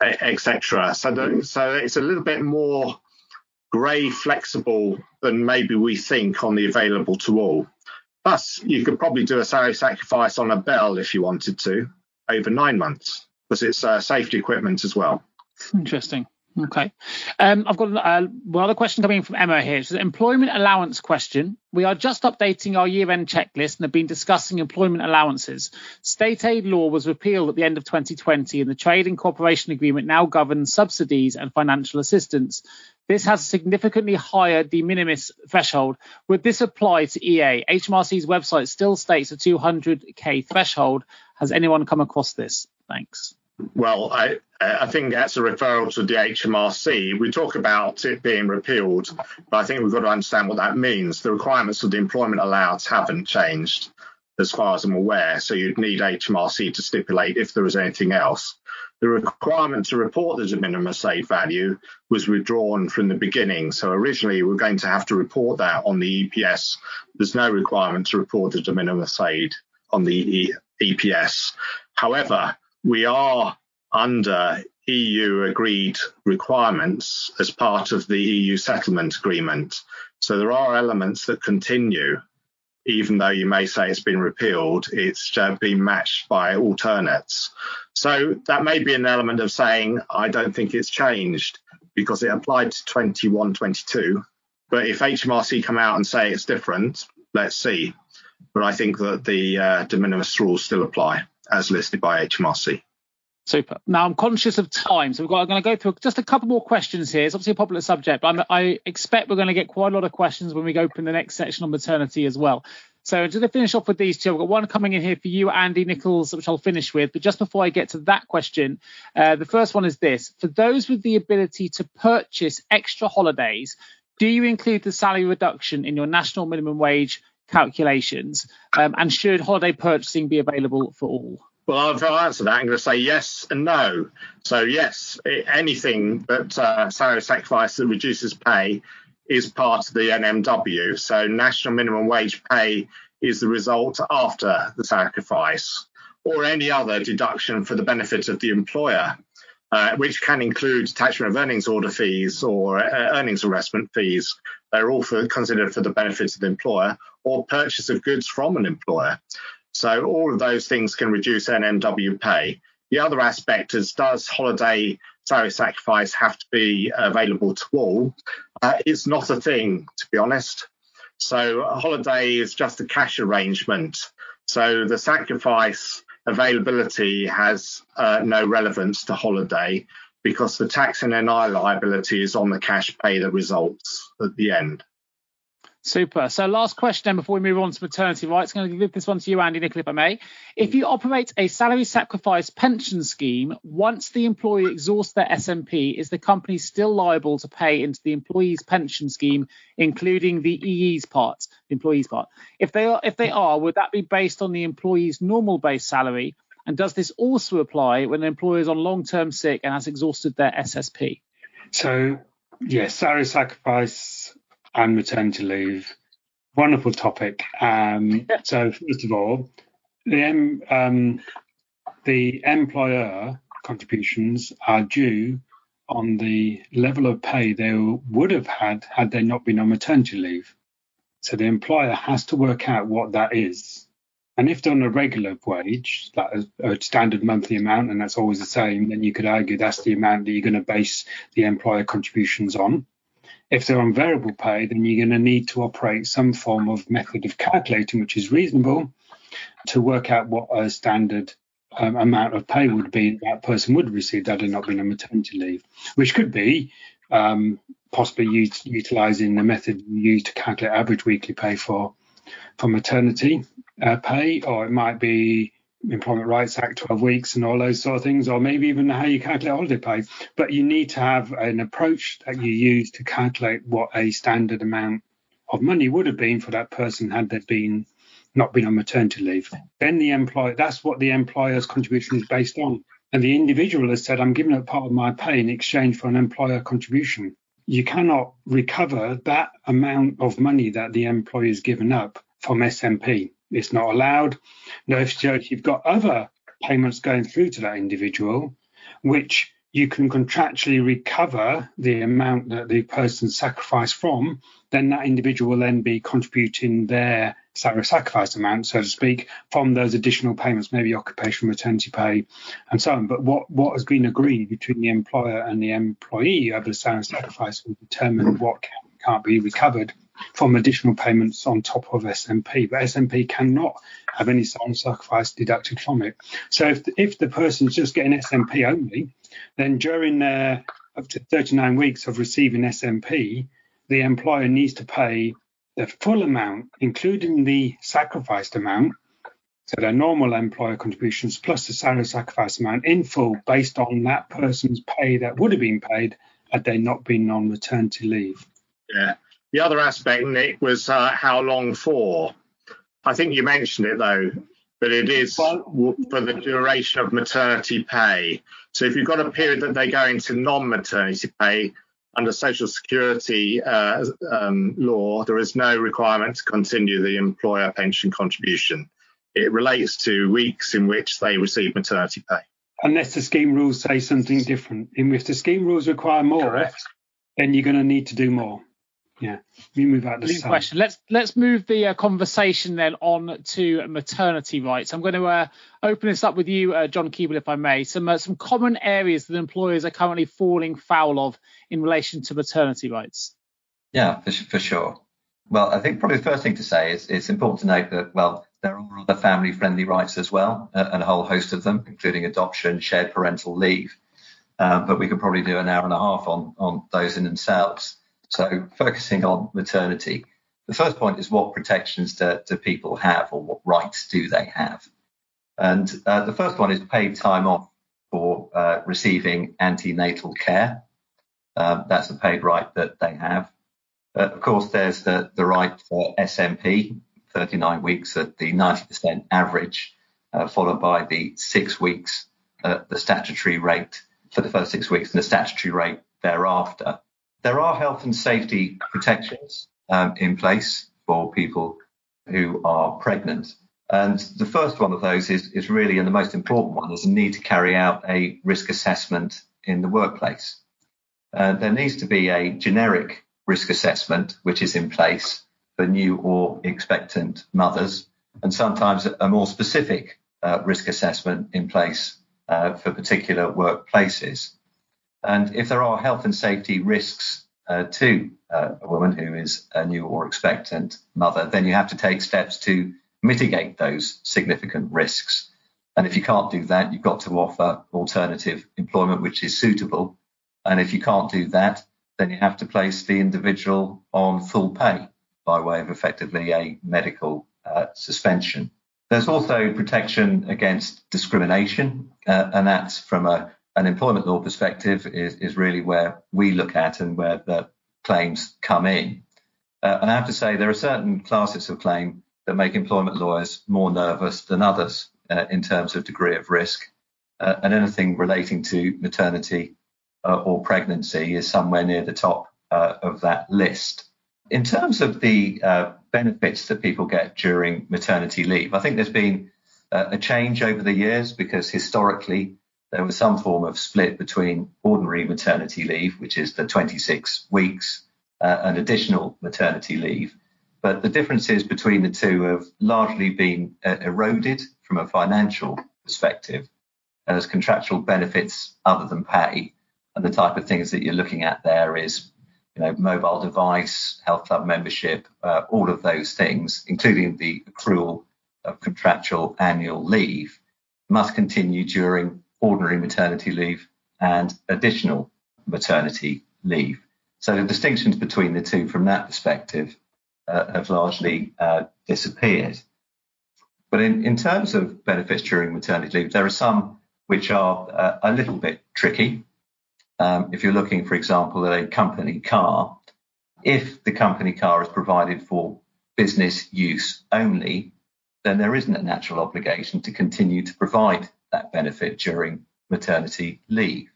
etc. So, so it's a little bit more grey flexible than maybe we think on the available to all. Plus, you could probably do a salary sacrifice on a bell if you wanted to over nine months because it's uh, safety equipment as well. Interesting. Okay. Um, I've got uh, another question coming from Emma here. It's an employment allowance question. We are just updating our year end checklist and have been discussing employment allowances. State aid law was repealed at the end of 2020, and the Trade and Cooperation Agreement now governs subsidies and financial assistance. This has a significantly higher de minimis threshold. Would this apply to EA? HMRC's website still states a 200k threshold. Has anyone come across this? Thanks. Well, I, I think that's a referral to the HMRC. We talk about it being repealed, but I think we've got to understand what that means. The requirements of the employment allowance haven't changed, as far as I'm aware. So you'd need HMRC to stipulate if there was anything else. The requirement to report the de minimis aid value was withdrawn from the beginning. So originally we we're going to have to report that on the EPS. There's no requirement to report the de minimis aid on the EPS. However, we are under EU agreed requirements as part of the EU settlement agreement. So there are elements that continue, even though you may say it's been repealed, it's uh, been matched by alternates. So that may be an element of saying, I don't think it's changed because it applied to 21, 22. But if HMRC come out and say it's different, let's see. But I think that the uh, de minimis rules still apply as listed by HMRC. Super. Now I'm conscious of time, so we've got. I'm going to go through just a couple more questions here. It's obviously a popular subject, but I'm, i expect we're going to get quite a lot of questions when we open the next section on maternity as well. So just to finish off with these two, I've got one coming in here for you, Andy Nichols, which I'll finish with. But just before I get to that question, uh, the first one is this: for those with the ability to purchase extra holidays, do you include the salary reduction in your national minimum wage calculations? Um, and should holiday purchasing be available for all? Well, if I answer that, I'm going to say yes and no. So, yes, anything that uh, salary sacrifice that reduces pay is part of the NMW. So, national minimum wage pay is the result after the sacrifice, or any other deduction for the benefit of the employer, uh, which can include attachment of earnings order fees or uh, earnings arrestment fees. They're all for, considered for the benefit of the employer, or purchase of goods from an employer. So all of those things can reduce NMW pay. The other aspect is does holiday salary sacrifice have to be available to all? Uh, it's not a thing, to be honest. So holiday is just a cash arrangement. So the sacrifice availability has uh, no relevance to holiday because the tax and NI liability is on the cash pay that results at the end. Super. So last question then before we move on to maternity rights. I'm going to give this one to you, Andy Nicholl, if I may. If you operate a salary sacrifice pension scheme, once the employee exhausts their SMP, is the company still liable to pay into the employee's pension scheme, including the EE's part, the employee's part? If they are, if they are, would that be based on the employee's normal base salary? And does this also apply when an employer is on long-term sick and has exhausted their SSP? So, yes, salary sacrifice and maternity leave. Wonderful topic. Um, so first of all, the um, the employer contributions are due on the level of pay they would have had had they not been on maternity leave. So the employer has to work out what that is. And if they're on a regular wage, that is a standard monthly amount, and that's always the same, then you could argue that's the amount that you're going to base the employer contributions on. If they're on variable pay, then you're going to need to operate some form of method of calculating, which is reasonable, to work out what a standard um, amount of pay would be that person would receive that had not been on maternity leave, which could be um, possibly ut- utilizing the method used to calculate average weekly pay for for maternity uh, pay, or it might be Employment Rights Act 12 weeks and all those sort of things, or maybe even how you calculate holiday pay. But you need to have an approach that you use to calculate what a standard amount of money would have been for that person had they been not been on maternity leave. Then the employer, that's what the employer's contribution is based on. And the individual has said, I'm giving up part of my pay in exchange for an employer contribution. You cannot recover that amount of money that the employer has given up from SMP. It's not allowed. Now, if you've got other payments going through to that individual, which you can contractually recover the amount that the person sacrificed from, then that individual will then be contributing their salary sacrifice amount, so to speak, from those additional payments, maybe occupational maternity pay and so on. But what, what has been agreed between the employer and the employee over the salary sacrifice will determine what can, can't be recovered from additional payments on top of SMP, but SMP cannot have any salary sacrifice deducted from it. So if, if the person's just getting SMP only, then during their up to 39 weeks of receiving SMP, the employer needs to pay the full amount, including the sacrificed amount, so their normal employer contributions plus the salary sacrifice amount in full based on that person's pay that would have been paid had they not been on maternity leave. Yeah. The other aspect, Nick, was uh, how long for. I think you mentioned it though, but it is for the duration of maternity pay. So if you've got a period that they go into non-maternity pay under Social Security uh, um, law, there is no requirement to continue the employer pension contribution. It relates to weeks in which they receive maternity pay. Unless the scheme rules say something different. And if the scheme rules require more, Correct. then you're going to need to do more. Yeah, we move out the question. Let's let's move the uh, conversation then on to maternity rights. I'm going to uh, open this up with you, uh, Jon Keeble, if I may. Some uh, some common areas that employers are currently falling foul of in relation to maternity rights. Yeah, for, for sure. Well, I think probably the first thing to say is it's important to note that well there are other family-friendly rights as well, uh, and a whole host of them, including adoption, shared parental leave. Uh, but we could probably do an hour and a half on on those in themselves. So focusing on maternity, the first point is what protections do, do people have or what rights do they have? And uh, the first one is paid time off for uh, receiving antenatal care. Um, that's a paid right that they have. Uh, of course, there's the, the right for SMP, 39 weeks at the 90% average, uh, followed by the six weeks at the statutory rate for the first six weeks and the statutory rate thereafter. There are health and safety protections um, in place for people who are pregnant. And the first one of those is, is really, and the most important one, is the need to carry out a risk assessment in the workplace. Uh, there needs to be a generic risk assessment which is in place for new or expectant mothers, and sometimes a more specific uh, risk assessment in place uh, for particular workplaces. And if there are health and safety risks uh, to uh, a woman who is a new or expectant mother, then you have to take steps to mitigate those significant risks. And if you can't do that, you've got to offer alternative employment which is suitable. And if you can't do that, then you have to place the individual on full pay by way of effectively a medical uh, suspension. There's also protection against discrimination, uh, and that's from a, an employment law perspective is, is really where we look at and where the claims come in. Uh, and I have to say, there are certain classes of claim that make employment lawyers more nervous than others uh, in terms of degree of risk. Uh, and anything relating to maternity uh, or pregnancy is somewhere near the top uh, of that list. In terms of the uh, benefits that people get during maternity leave, I think there's been a change over the years because historically there was some form of split between ordinary maternity leave, which is the 26 weeks, uh, and additional maternity leave. But the differences between the two have largely been uh, eroded from a financial perspective as contractual benefits other than pay. And the type of things that you're looking at there is, you know, mobile device, health club membership, uh, all of those things, including the accrual of contractual annual leave, must continue during ordinary maternity leave and additional maternity leave. So the distinctions between the two from that perspective uh, have largely uh, disappeared. But in, in terms of benefits during maternity leave, there are some which are uh, a little bit tricky. Um, if you're looking, for example, at a company car, if the company car is provided for business use only, then there isn't a natural obligation to continue to provide that benefit during maternity leave.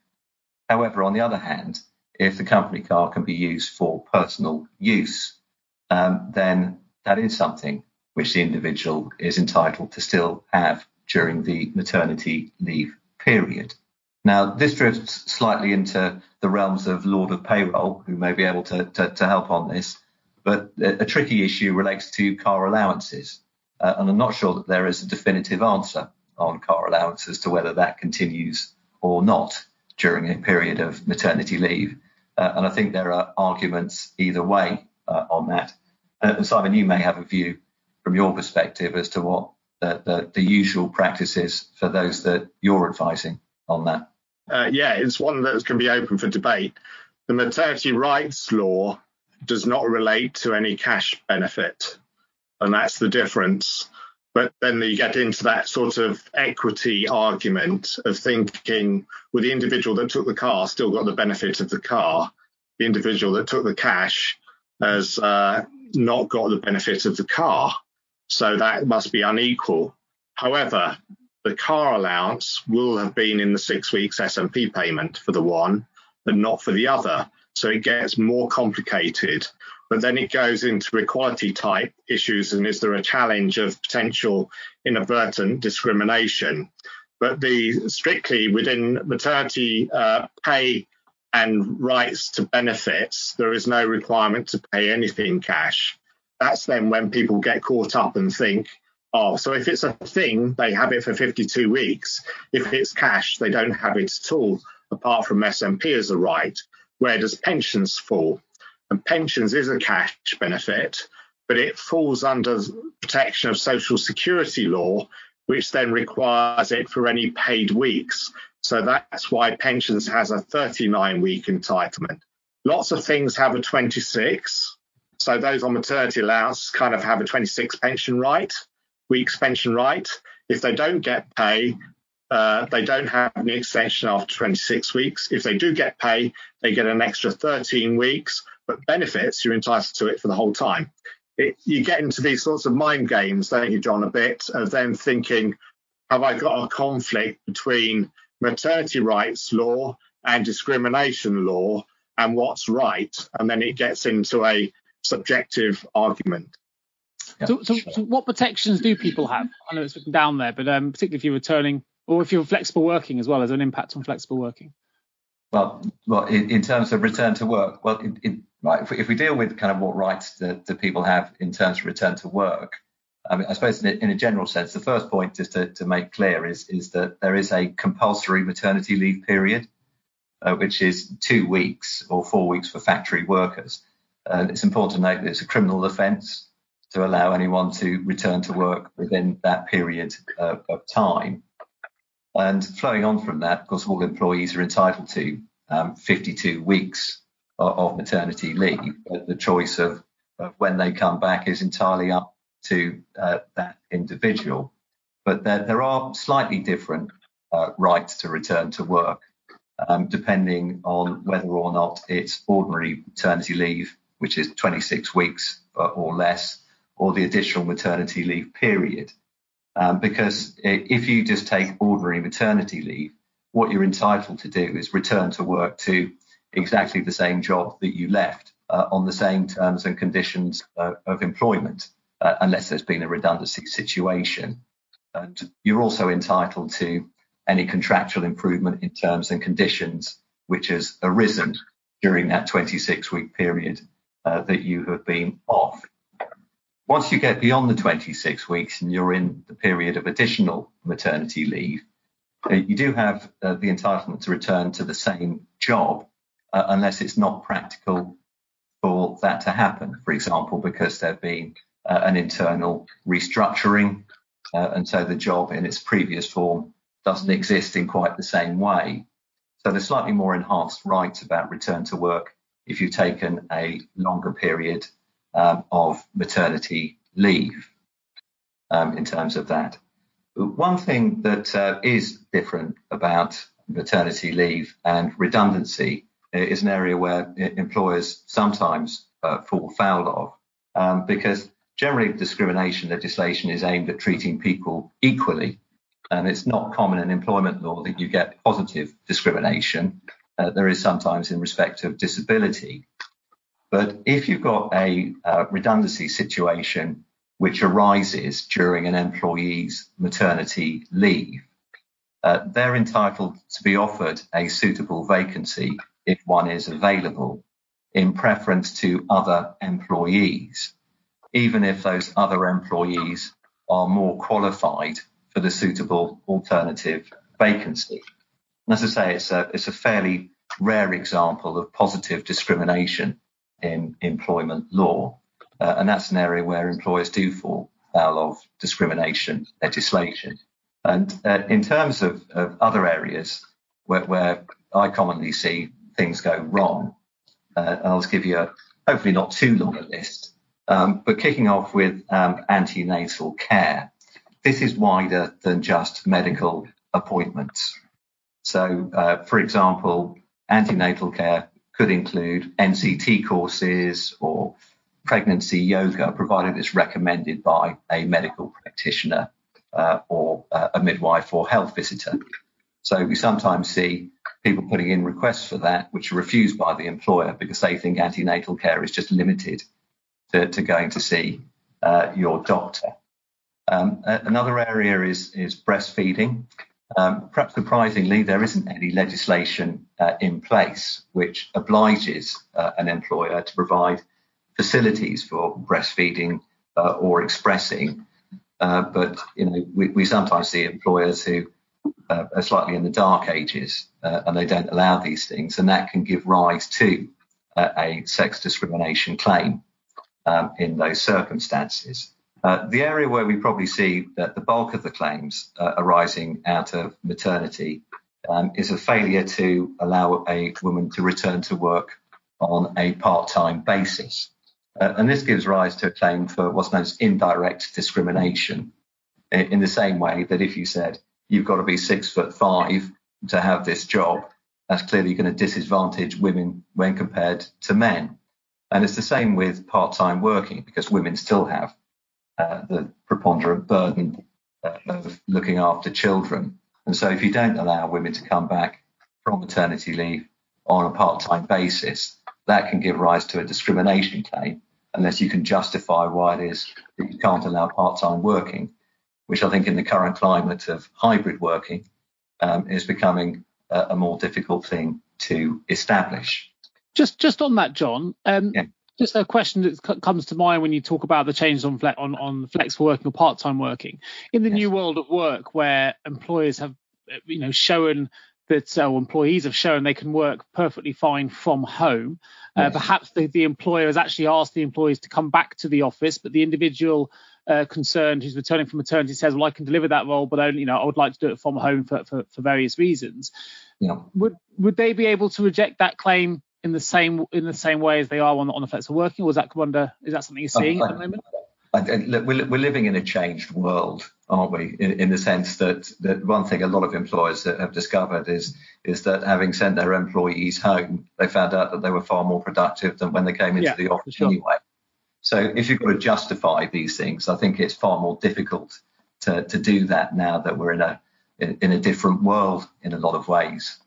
However, on the other hand, if the company car can be used for personal use, um, then that is something which the individual is entitled to still have during the maternity leave period. Now, this drifts slightly into the realms of Lord of Payroll, who may be able to, to, to help on this, but a, a, tricky issue relates to car allowances. Uh, and I'm not sure that there is a definitive answer on car allowance as to whether that continues or not during a period of maternity leave. Uh, and I think there are arguments either way uh, on that. Uh, Simon, you may have a view from your perspective as to what the, the, the usual practice is for those that you're advising on that. Uh, yeah, it's one that can be open for debate. The maternity rights law does not relate to any cash benefit, and that's the difference. But then you get into that sort of equity argument of thinking, well, the individual that took the car still got the benefit of the car. The individual that took the cash has uh, not got the benefit of the car. So that must be unequal. However, the car allowance will have been in the six weeks SMP payment for the one, but not for the other. So it gets more complicated. But then it goes into equality type issues and is there a challenge of potential inadvertent discrimination? But the strictly within maternity uh, pay and rights to benefits, there is no requirement to pay anything cash that's then when people get caught up and think, oh, so if it's a thing, they have it for 52 weeks. If it's cash, they don't have it at all, apart from SMP as a right. Where does pensions fall? And pensions is a cash benefit, but it falls under protection of social security law, which then requires it for any paid weeks. So that's why pensions has a 39 week entitlement. Lots of things have a 26 so those on maternity allowance kind of have a 26 pension right, weeks pension right. If they don't get pay, uh, they don't have an extension after 26 weeks. If they do get pay, they get an extra 13 weeks, but benefits, you're entitled to it for the whole time. It, you get into these sorts of mind games, don't you, Jon, a bit of them thinking, have I got a conflict between maternity rights law and discrimination law and what's right? And then it gets into a subjective argument. Yeah, so, so, sure. so, what protections do people have? I know it's written down there, but um, particularly if you're returning or if you're flexible working as well, as an impact on flexible working. Well, well, in, in terms of return to work, well, it, it, right, if we, if we, deal with kind of what rights that, people have in terms of return to work, I mean, I suppose in a, in a general sense, the first point just to, to, make clear is, is that there is a compulsory maternity leave period, uh, which is two weeks or four weeks for factory workers. And it's important to note that it's a criminal offence to allow anyone to return to work within that period uh, of time. And flowing on from that, of course, all employees are entitled to um, 52 weeks of, of, maternity leave at the choice of of when they come back is entirely up to uh, that individual. But there, there are slightly different uh, rights to return to work, um, depending on whether or not it's ordinary maternity leave, which is 26 weeks or less, or the additional maternity leave period. Um, because if you just take ordinary maternity leave, what you're entitled to do is return to work to exactly the same job that you left uh, on the same terms and conditions uh, of employment, uh, unless there's been a redundancy situation. And you're also entitled to any contractual improvement in terms and conditions which has arisen during that 26 week period uh, that you have been off. Once you get beyond the 26 weeks and you're in the period of additional maternity leave, uh, you do have uh, the entitlement to return to the same job uh, unless it's not practical for that to happen. For example, because there's been uh, an internal restructuring, uh, and so the job in its previous form doesn't exist in quite the same way. So there's slightly more enhanced rights about return to work if you've taken a longer period um, of maternity leave um, in terms of that. One thing that uh, is different about maternity leave and redundancy is an area where employers sometimes uh, fall foul of um, because generally discrimination legislation is aimed at treating people equally. And it's not common in employment law that you get positive discrimination. Uh, there is sometimes in respect of disability. But if you've got a uh, redundancy situation which arises during an employee's maternity leave, uh, they're entitled to be offered a suitable vacancy if one is available in preference to other employees, even if those other employees are more qualified for the suitable alternative vacancy. And as I say, it's a, it's a fairly rare example of positive discrimination in employment law. Uh, and that's an area where employers do fall foul of discrimination legislation. And uh, in terms of, of other areas where, where, I commonly see things go wrong, uh, I'll just give you a hopefully not too long a list. Um, but kicking off with um, antenatal care, this is wider than just medical appointments. So, uh, for example, antenatal care could include NCT courses or pregnancy yoga, provided it's recommended by a medical practitioner uh, or uh, a midwife or health visitor. So we sometimes see people putting in requests for that, which are refused by the employer because they think antenatal care is just limited to, to going to see uh, your doctor. Um, another area is, is breastfeeding. Um, perhaps surprisingly, there isn't any legislation uh, in place which obliges uh, an employer to provide facilities for breastfeeding uh, or expressing. Uh, but you know, we, we, sometimes see employers who uh, are slightly in the dark ages uh, and they don't allow these things, and that can give rise to a sex discrimination claim um, in those circumstances. Uh, the area where we probably see that the bulk of the claims uh, arising out of maternity um, is a failure to allow a woman to return to work on a part-time basis. Uh, and this gives rise to a claim for what's known as indirect discrimination, in, in the same way that if you said you've got to be six foot five to have this job, that's clearly going to disadvantage women when compared to men. And it's the same with part-time working because women still have uh, the preponderant burden of looking after children. And so, if you don't allow women to come back from maternity leave on a part time basis, that can give rise to a discrimination claim unless you can justify why it is that you can't allow part time working, which I think in the current climate of hybrid working um, is becoming a, a, more difficult thing to establish. Just just on that, Jon, um, yeah just a question that c- comes to mind when you talk about the changes on fle- on, on flexible working or part-time working in the yes. new world of work where employers have you know shown that uh, employees have shown they can work perfectly fine from home. Uh, yes. Perhaps the, the employer has actually asked the employees to come back to the office, but the individual uh, concerned who's returning from maternity says, "Well, I can deliver that role, but only you know I would like to do it from home for for, for various reasons." Yeah. Would would they be able to reject that claim in the same in the same way as they are on on the flexible working, or is that under is that something you're seeing I, at the moment? I, I, we're, we're living in a changed world, aren't we? In, in, the sense that that one thing a lot of employers have discovered is is that having sent their employees home, they found out that they were far more productive than when they came into yeah, the office sure. anyway. So if you've got to justify these things, I think it's far more difficult to, to do that now that we're in a in, in a different world in a lot of ways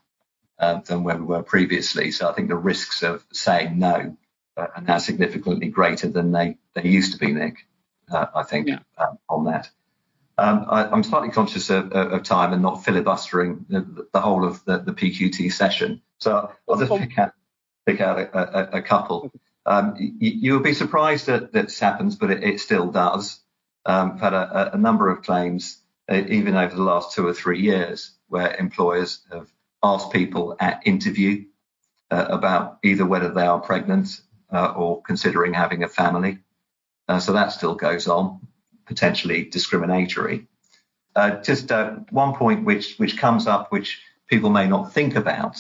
uh, than where we were previously. So I think the risks of saying no are now significantly greater than they, they used to be, Nick. Uh, I think yeah. Um, on that. Um, I, am slightly conscious of, of, time and not filibustering the, the whole of the, the, PQT session. So I'll just pick out, pick out a, a, a couple. Um, you, you'll be surprised that this happens, but it, it still does. Um, I've had a, a, number of claims, uh, even over the last two or three years, where employers have asked people at interview uh, about either whether they are pregnant uh, or considering having a family. Uh, so that still goes on, potentially discriminatory. Uh, just uh, one point which which comes up, which people may not think about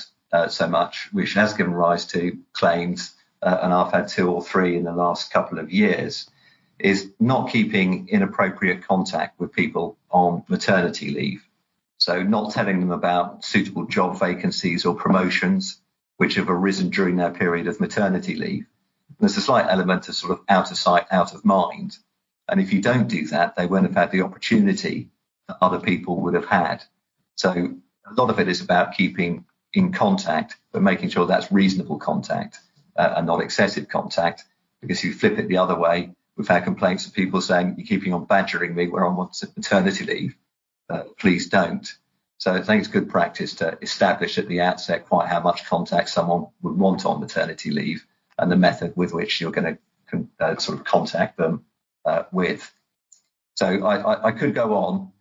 so much, which has given rise to claims, and I've had two or three in the last couple of years, is not keeping inappropriate contact with people on maternity leave. So, not telling them about suitable job vacancies or promotions which have arisen during their period of maternity leave. There's a slight element of sort of out of sight, out of mind. And if you don't do that, they won't have had the opportunity that other people would have had. So, a lot of it is about keeping in contact, but making sure that's reasonable contact uh, and not excessive contact. Because if you flip it the other way, We've had complaints of people saying, you're keeping on badgering me where I'm on maternity leave. Please don't. So I think it's good practice to establish at the outset quite how much contact someone would want on maternity leave and the method with which you're going to uh, sort of contact them uh, with. So I, I, I, could go on.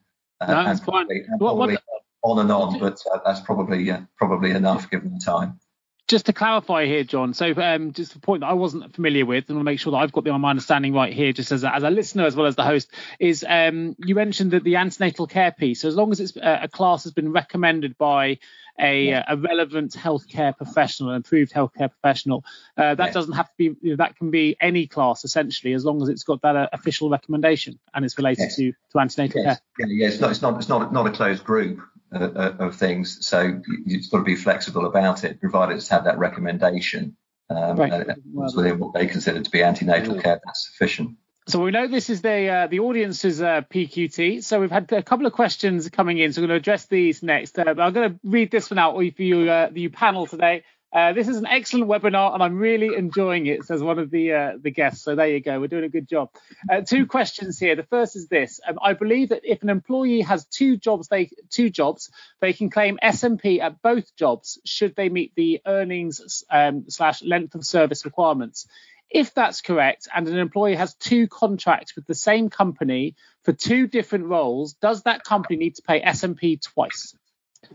Uh, no, that's fine. What, what, on and on, but uh, that's probably uh, probably enough given the time just to clarify here, Jon. So, um, just a point that I wasn't familiar with, and I'll make sure that I've got the, my understanding right here, just as a, as a listener as well as the host, is um, you mentioned that the antenatal care piece. So, as long as it's uh, a class has been recommended by a, yeah. a relevant healthcare professional, an approved healthcare professional, uh, that yeah. doesn't have to be. You know, that can be any class essentially, as long as it's got that uh, official recommendation and it's related yes. to to antenatal yes. care. Yeah, yeah, it's not it's not it's not not a closed group. Of things. So you've got to be flexible about it, provided it's had that recommendation um, right. within what they consider to be antenatal care. That's sufficient. So we know this is the uh, the audience's uh, PQT. So we've had a couple of questions coming in. So we're going to address these next. Uh, but I'm going to read this one out for you, uh, the panel today. Uh, this is an excellent webinar, and I'm really enjoying it, says one of the uh, the guests. So there you go, we're doing a good job. Uh, two questions here. The first is this: um, I believe that if an employee has two jobs, they two jobs, they can claim SMP at both jobs should they meet the earnings um, slash length of service requirements. If that's correct, and an employee has two contracts with the same company for two different roles, does that company need to pay SMP twice?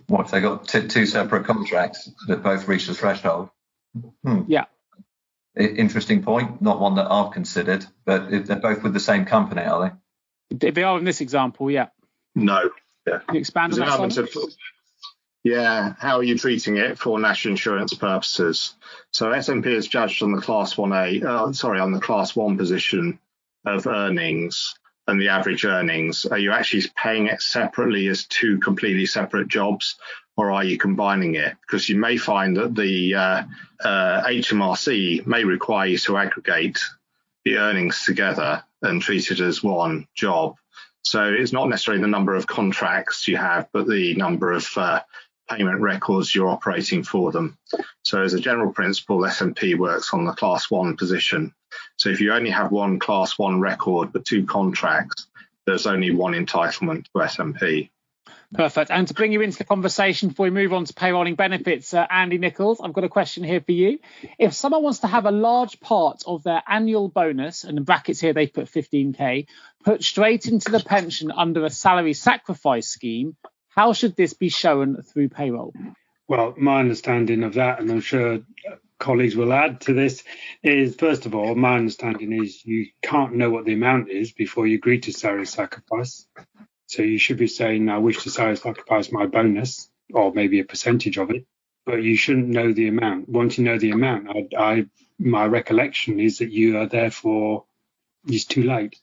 What if they got t- two separate contracts that both reach the threshold? Hmm. Yeah. Interesting point. Not one that I've considered, but if they're both with the same company, are they? They are in this example, yeah. No. Yeah. Can you expand on that? Of, yeah. How are you treating it for national insurance purposes? So SMP is judged on the class 1A, uh, sorry, on the class 1 position of earnings and the average earnings? Are you actually paying it separately as two completely separate jobs, or are you combining it? Because you may find that the uh, uh, HMRC may require you to aggregate the earnings together and treat it as one job. So it's not necessarily the number of contracts you have, but the number of uh, payment records you're operating for them. So as a general principle, SMP works on the class one position. So if you only have one class one record but two contracts, there's only one entitlement to SMP. Perfect. And to bring you into the conversation before we move on to payrolling benefits, uh, Andy Nichols, I've got a question here for you. If someone wants to have a large part of their annual bonus, and in brackets here they put 15k, put straight into the pension under a salary sacrifice scheme, how should this be shown through payroll? Well, my understanding of that, and I'm sure uh, colleagues will add to this, is first of all, my understanding is you can't know what the amount is before you agree to salary sacrifice. So you should be saying, I wish to salary sacrifice my bonus, or maybe a percentage of it, but you shouldn't know the amount. Once you know the amount, I, I my recollection is that you are therefore it's too late.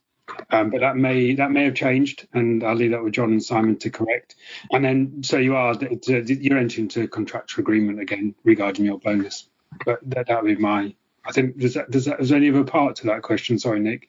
Um, but that may that may have changed, and I'll leave that with Jon and Simon to correct. And then, so you are you're entering into a contractual agreement again regarding your bonus. But that that would be my. I think does that does that is there any other part to that question? Sorry, Nick.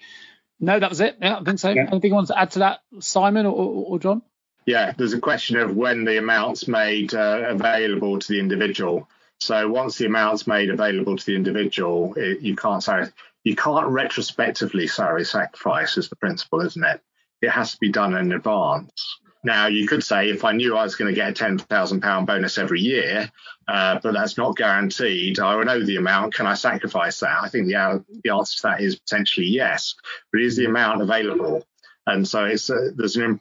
No, that was it. Yeah, I think so. Yeah. Anything you want to add to that, Simon or, or Jon? Yeah, there's a question of when the amount's made uh, available to the individual. So once the amount's made available to the individual, it, you can't say you can't retrospectively salary sacrifice is the principle, isn't it? It has to be done in advance. Now, you could say if I knew I was going to get a £10,000 bonus every year, uh, but that's not guaranteed, I know the amount. Can I sacrifice that? I think the, the answer to that is potentially yes, but is the amount available? And so it's uh, there's an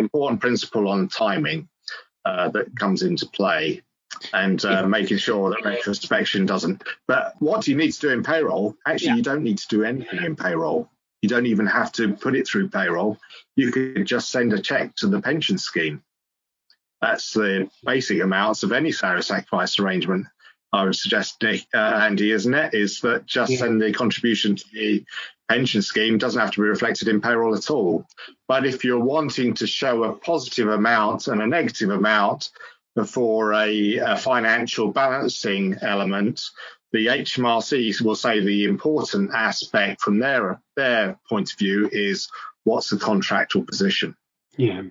important principle on timing uh, that comes into play and uh, making sure that retrospection doesn't. But what you need to do in payroll? Actually, yeah. you don't need to do anything in payroll. You don't even have to put it through payroll. You could just send a check to the pension scheme. That's the basic amounts of any salary sacrifice arrangement. I would suggest, Nick, uh, Andy, isn't it? Is that just yeah. send the contribution to the pension scheme doesn't have to be reflected in payroll at all. But if you're wanting to show a positive amount and a negative amount, for a, a financial balancing element, the HMRC will say the important aspect from their their point of view is what's the contractual position. Yeah.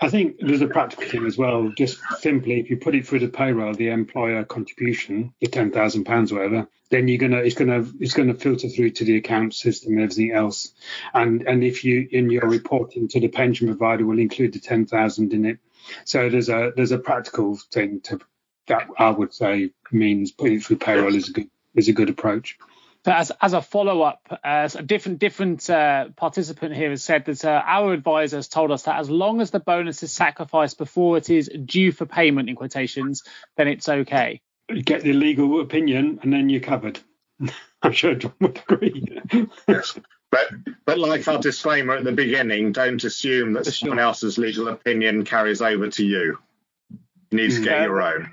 I think there's a practical thing as well. Just simply, if you put it through the payroll, the employer contribution, the ten thousand pounds, whatever, then you're gonna it's gonna it's gonna filter through to the account system and everything else. And and if you in your reporting to the pension provider will include the ten thousand in it, so there's a there's a practical thing to that I would say means putting it through payroll is a good is a good approach. But as, as a follow up, uh, a different different uh, participant here has said that uh, our advisor has told us that as long as the bonus is sacrificed before it is due for payment in quotations, then it's okay. Get the legal opinion and then you're covered. I'm sure Jon would agree. But but like our disclaimer at the beginning, don't assume that someone else's legal opinion carries over to you. You need to get mm-hmm. your own.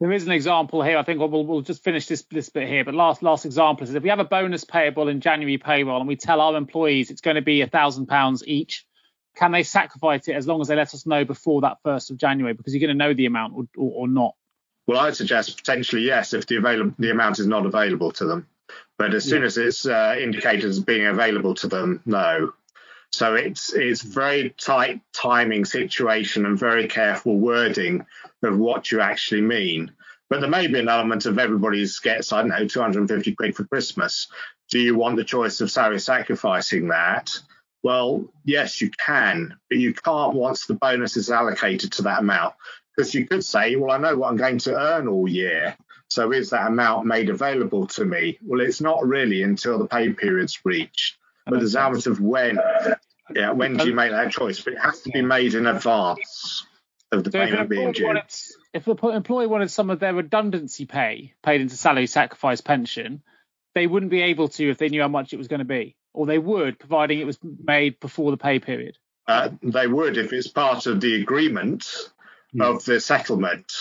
There is an example here. I think we'll, we'll just finish this this bit here. But last last example is if we have a bonus payable in January payroll and we tell our employees it's going to be a thousand pounds each, can they sacrifice it as long as they let us know before that first of January because you're going to know the amount or, or, or not? Well, I'd suggest potentially yes if the available the amount is not available to them. But as soon as it's uh, indicated as being available to them, no. So it's it's very tight timing situation and very careful wording of what you actually mean. But there may be an element of everybody's gets, I don't know, 250 quid for Christmas. Do you want the choice of sacrificing that? Well, yes, you can, but you can't once the bonus is allocated to that amount. Because you could say, well, I know what I'm going to earn all year. So is that amount made available to me? Well, it's not really until the pay period's reached. But there's element of when. Yeah, when do you make that choice? But it has to be made in advance of the so payment being due. Wanted, if the employee wanted some of their redundancy pay paid into salary sacrifice pension, they wouldn't be able to if they knew how much it was going to be, or they would, providing it was made before the pay period. Uh, they would if it's part of the agreement mm. of the settlement.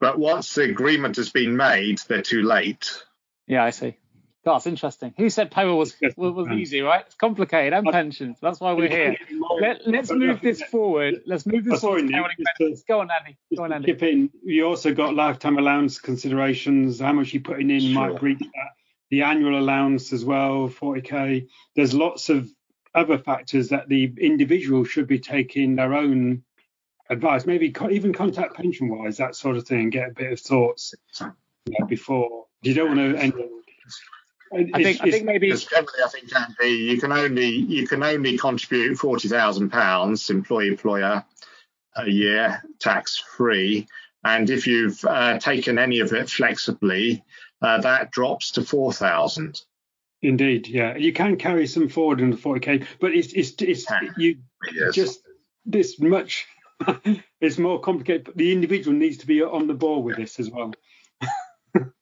But once the agreement has been made, they're too late. Yeah, I see. That's interesting. Who said payroll was, was, was easy, right? It's complicated and pensions. That's why we're here. Let, us move this forward. Let's move this oh, forward. Go on, Andy. Go on, Andy. in, you also got lifetime allowance considerations. How much you're putting in sure. might breach that. The annual allowance as well, 40k. There's lots of other factors that the individual should be taking their own advice, maybe co- even contact pension wise, that sort of thing, get a bit of thoughts you know, before. You don't want to end. I think I think maybe generally I think Andy, you can only you can only contribute forty thousand pounds employee employer a year tax free, and if you've uh, taken any of it flexibly, uh, that drops to four thousand. Indeed, yeah, you can carry some forward in the forty k, but it's it's it's you yes. just this much it's more complicated. But the individual needs to be on the ball with this as well.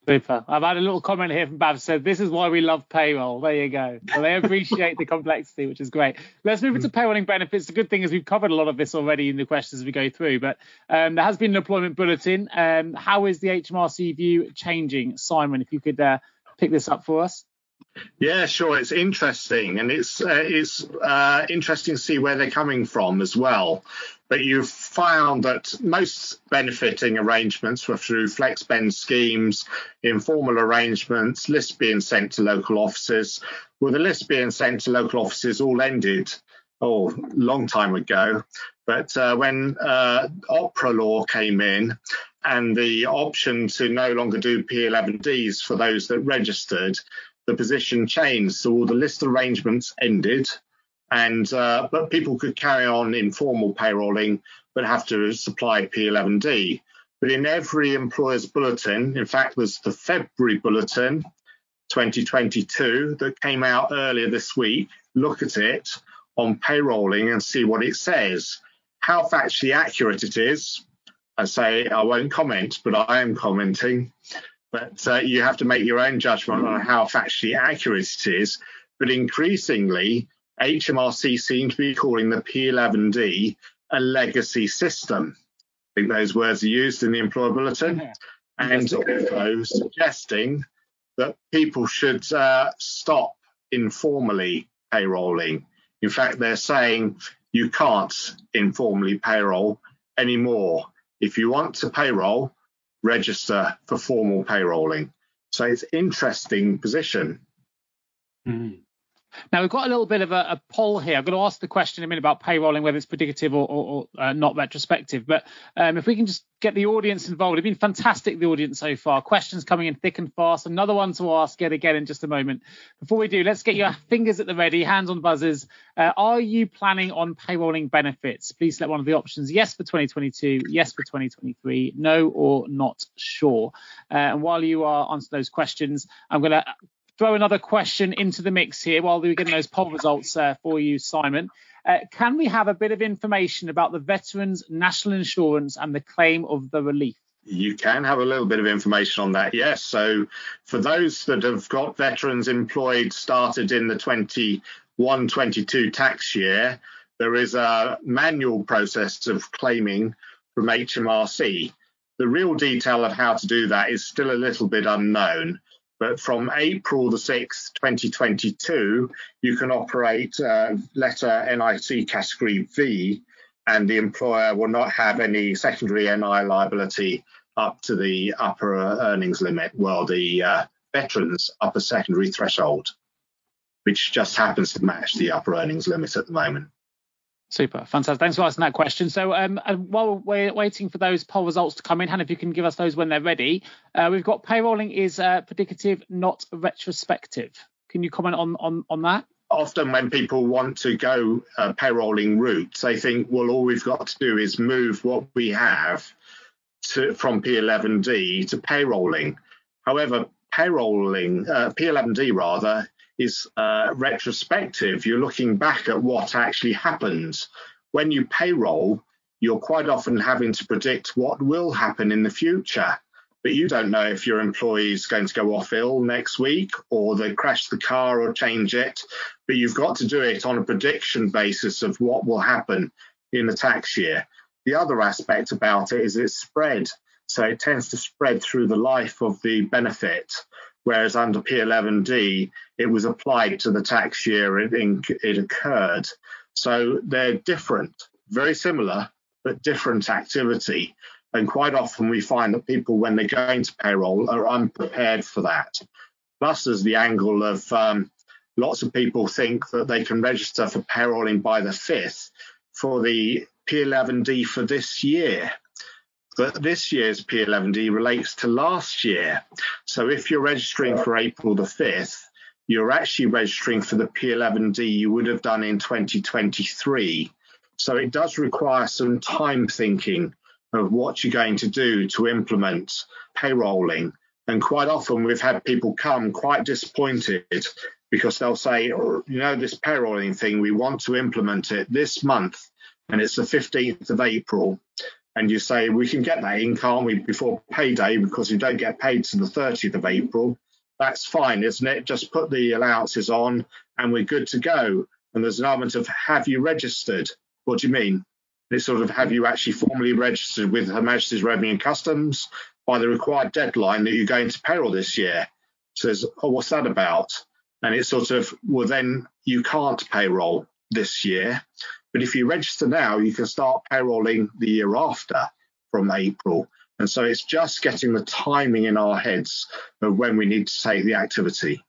Super. I've had a little comment here from Bav said, This is why we love payroll. There you go. So they appreciate the complexity, which is great. Let's move into payrolling benefits. The good thing is we've covered a lot of this already in the questions we go through, but um, there has been an employment bulletin. Um, how is the HMRC view changing? Simon, if you could uh, pick this up for us. Yeah, sure. It's interesting, and it's uh, it's uh, interesting to see where they're coming from as well. But you've found that most benefiting arrangements were through flex spend schemes, informal arrangements, lists being sent to local offices. Well, the lists being sent to local offices all ended oh, long time ago. But uh, when uh, OPRA law came in and the option to no longer do P11Ds for those that registered, the position changed. So all the list arrangements ended, and uh, but people could carry on informal payrolling, but have to supply P11D. But in every employer's bulletin, in fact, there's the February bulletin 2022 that came out earlier this week. Look at it on payrolling and see what it says. How factually accurate it is, I say I won't comment, but I am commenting but uh, you have to make your own judgment on how factually accurate it is. But increasingly, HMRC seem to be calling the P11D a legacy system. I think those words are used in the employer bulletin, yeah. and also suggesting that people should uh, stop informally payrolling. In fact, they're saying you can't informally payroll anymore. If you want to payroll, register for formal payrolling. So it's interesting position. Mm. Now we've got a little bit of a, a, poll here. I'm going to ask the question in a minute about payrolling, whether it's predicative or, or, or uh, not retrospective. But um, if we can just get the audience involved, it's been fantastic the audience so far. Questions coming in thick and fast. Another one to ask yet again in just a moment. Before we do, let's get your fingers at the ready, hands on buzzers. Uh, are you planning on payrolling benefits? Please select one of the options: yes for 2022, yes for 2023, no or not sure. Uh, and while you are answering those questions, I'm going to throw another question into the mix here while we're getting those poll results uh, for you, Simon. Uh, can we have a bit of information about the veterans' national insurance and the claim of the relief? You can have a little bit of information on that, yes. So, for those that have got veterans employed started in the 21 22 tax year, there is a manual process of claiming from HMRC. The real detail of how to do that is still a little bit unknown. But from April the 6th, 2022, you can operate uh, letter NIC category V, and the employer will not have any secondary NI liability up to the upper earnings limit, well, the uh, veterans upper secondary threshold, which just happens to match the upper earnings limit at the moment. Super, fantastic. Thanks for asking that question. So, um, while we're waiting for those poll results to come in, Hannah, if you can give us those when they're ready, uh, we've got payrolling is uh, predicative, not retrospective. Can you comment on on on that? Often, when people want to go a payrolling route, they think, well, all we've got to do is move what we have to from P11D to payrolling. However, payrolling, uh, P11D rather, is uh, retrospective. You're looking back at what actually happened. When you payroll, you're quite often having to predict what will happen in the future. But you don't know if your employee is going to go off ill next week or they crash the car or change it. But you've got to do it on a prediction basis of what will happen in the tax year. The other aspect about it is it's spread. So it tends to spread through the life of the benefit whereas under P11D, it was applied to the tax year it, it occurred. So they're different, very similar, but different activity. And quite often we find that people, when they're going to payroll, are unprepared for that. Plus, there's the angle of um, lots of people think that they can register for payrolling by the 5th for the P11D for this year. But this year's P11D relates to last year. So if you're registering for April the 5th, you're actually registering for the P11D you would have done in 2023. So it does require some time thinking of what you're going to do to implement payrolling. And quite often we've had people come quite disappointed because they'll say, oh, you know, this payrolling thing, we want to implement it this month and it's the 15th of April and you say we can get that in, can't we, before payday because you don't get paid to the 30th of April. That's fine, isn't it? Just put the allowances on and we're good to go. And there's an element of have you registered? What do you mean? It's sort of have you actually formally registered with Her Majesty's Revenue and Customs by the required deadline that you're going to payroll this year? Says, oh, what's that about? And it's sort of, well, then you can't payroll this year. But if you register now, you can start payrolling the year after from April. And so it's just getting the timing in our heads of when we need to take the activity.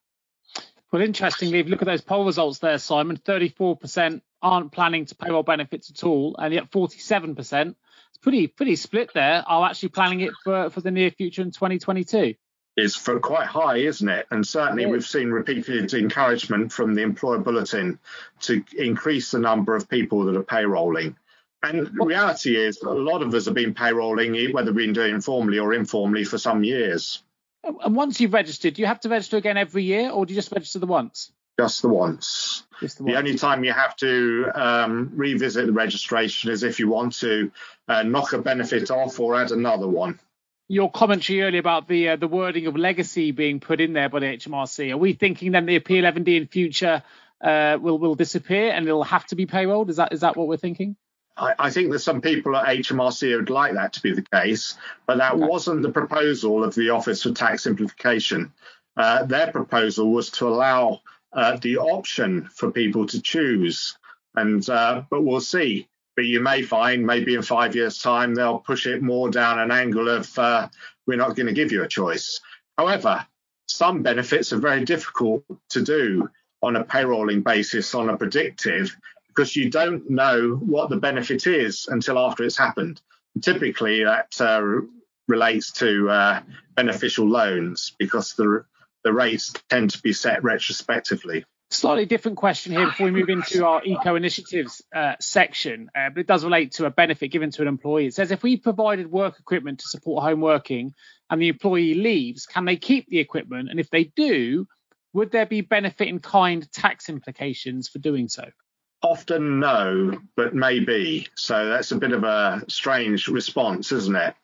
Well, interestingly, if you look at those poll results there, Simon, 34% aren't planning to payroll benefits at all, and yet 47%, it's pretty pretty split there, are actually planning it for, for the near future in 2022 is for quite high, isn't it? And certainly we've seen repeated encouragement from the employer bulletin to increase the number of people that are payrolling. And the reality is a lot of us have been payrolling, whether we've been doing informally or informally for some years. And once you've registered, do you have to register again every year or do you just register the once? Just the once. Just the, the only time you have to um, revisit the registration is if you want to uh, knock a benefit off or add another one your commentary earlier about the uh, the wording of legacy being put in there by the HMRC. Are we thinking then the P11D in future uh, will will disappear and it'll have to be payrolled? Is that is that what we're thinking? I, I think that some people at HMRC would like that to be the case, but that okay. wasn't the proposal of the Office for Tax Simplification. Uh, their proposal was to allow uh, the option for people to choose, and uh, but we'll see but you may find maybe in five years' time they'll push it more down an angle of uh, we're not going to give you a choice. However, some benefits are very difficult to do on a payrolling basis, on a predictive, because you don't know what the benefit is until after it's happened. Typically, that uh, relates to uh, beneficial loans because the the rates tend to be set retrospectively. Slightly different question here before we move into our eco initiatives uh, section, uh, but it does relate to a benefit given to an employee. It says if we provided work equipment to support home working and the employee leaves, can they keep the equipment? And if they do, would there be benefit in kind tax implications for doing so? Often no, but maybe. So that's a bit of a strange response, isn't it?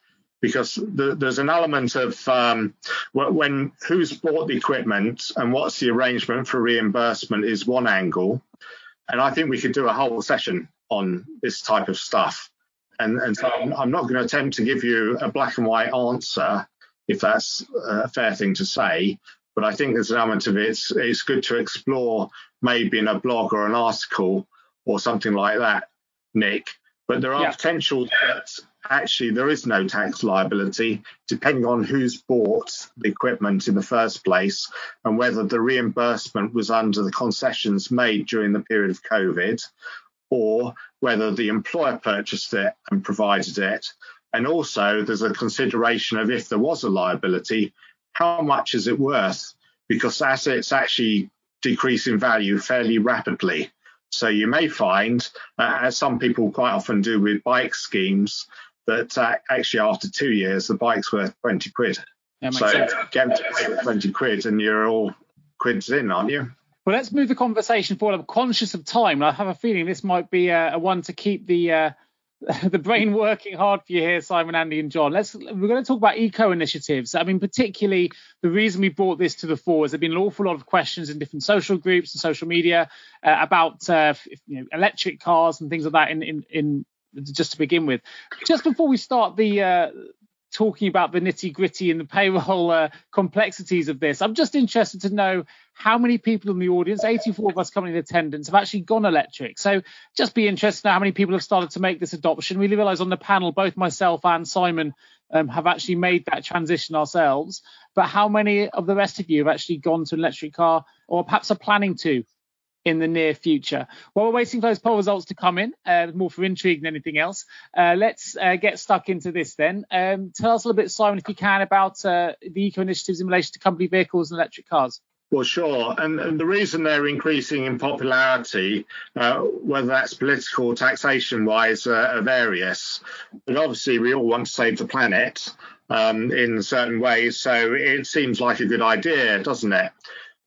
Because the, there's an element of um, when who's bought the equipment and what's the arrangement for reimbursement is one angle, and I think we could do a whole session on this type of stuff. And, and so I'm, I'm not going to attempt to give you a black and white answer, if that's a fair thing to say. But I think there's an element of it. It's, it's good to explore maybe in a blog or an article or something like that, Nick. But there are yeah. potential that actually there is no tax liability depending on who's bought the equipment in the first place and whether the reimbursement was under the concessions made during the period of COVID or whether the employer purchased it and provided it. And also, there's a consideration of if there was a liability, how much is it worth? Because assets actually decrease in value fairly rapidly. So you may find, uh, as some people quite often do with bike schemes, that uh, actually after two years the bike's worth 20 quid. so sense. get 20 quid and you're all quids in, aren't you? Well, let's move the conversation forward. I'm conscious of time. I have a feeling this might be a, a one to keep the uh, the brain working hard for you here, Simon, Andy, and Jon. Let's we're going to talk about eco initiatives. I mean, particularly the reason we brought this to the fore is there've been an awful lot of questions in different social groups and social media uh, about uh, you know, electric cars and things like that in, in in just to begin with. Just before we start the uh, talking about the nitty gritty and the payroll uh, complexities of this, I'm just interested to know how many people in the audience, 84 of us coming in attendance, have actually gone electric. So just be interested to know how many people have started to make this adoption. We realise on the panel, both myself and Simon um, have actually made that transition ourselves. But how many of the rest of you have actually gone to an electric car or perhaps are planning to? In the near future. While we're waiting for those poll results to come in, uh, more for intrigue than anything else, uh, let's uh, get stuck into this then. Um, tell us a little bit, Simon, if you can, about uh, the eco initiatives in relation to company vehicles and electric cars. Well, sure. And, and the reason they're increasing in popularity, uh, whether that's political, taxation wise, uh, are various. But obviously, we all want to save the planet um, in certain ways. So it seems like a good idea, doesn't it?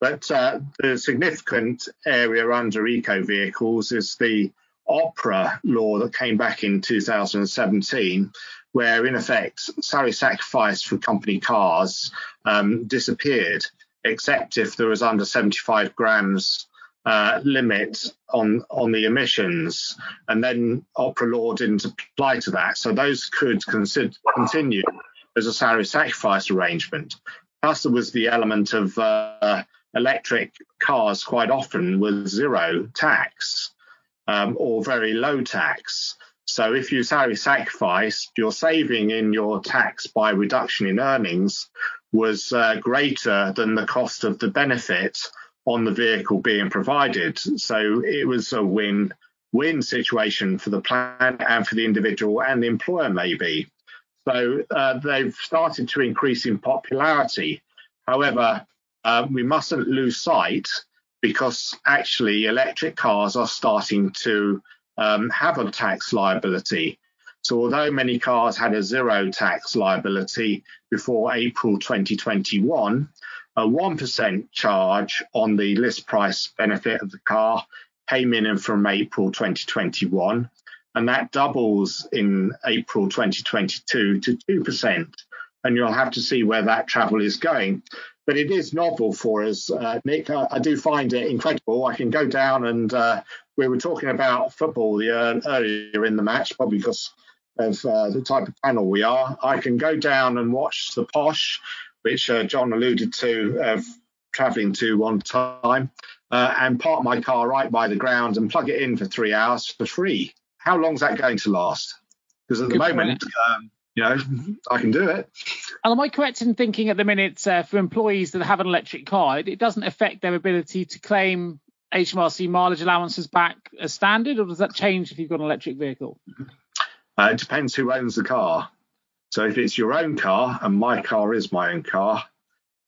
But uh, the significant area under eco vehicles is the OPRA law that came back in 2017, where in effect salary sacrifice for company cars um, disappeared, except if there was under 75 grams uh, limit on on the emissions, and then OPRA law didn't apply to that, so those could consider, continue as a salary sacrifice arrangement. Plus, there was the element of uh, electric cars quite often with zero tax um, or very low tax. So if you salary sacrifice, your saving in your tax by reduction in earnings was uh, greater than the cost of the benefit on the vehicle being provided. So it was a win win situation for the plan and for the individual and the employer, maybe. So uh, they've started to increase in popularity. However, uh, we mustn't lose sight because actually electric cars are starting to um, have a tax liability. So although many cars had a zero tax liability before April 2021, a 1% charge on the list price benefit of the car came in from April 2021, and that doubles in April 2022 to 2%. And you'll have to see where that travel is going. But it is novel for us, uh, Nick. I, I, do find it incredible. I can go down and uh, we were talking about football the, uh, earlier in the match, probably because of uh, the type of panel we are. I can go down and watch the posh which uh, Jon alluded to of travelling to one time, uh, and park my car right by the ground and plug it in for three hours for free. How long is that going to last? Because at Good the moment, um, you know, I can do it. And am I correct in thinking at the minute uh, for employees that have an electric car, it, it doesn't affect their ability to claim HMRC mileage allowances back as standard, or does that change if you've got an electric vehicle? Uh, it depends who owns the car. So if it's your own car, and my car is my own car,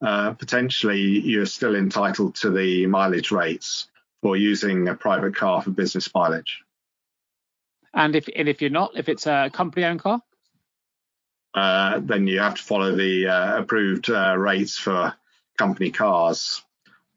uh, potentially you're still entitled to the mileage rates for using a private car for business mileage. And if and if you're not, if it's a company-owned car, uh, then you have to follow the uh, approved uh, rates for company cars,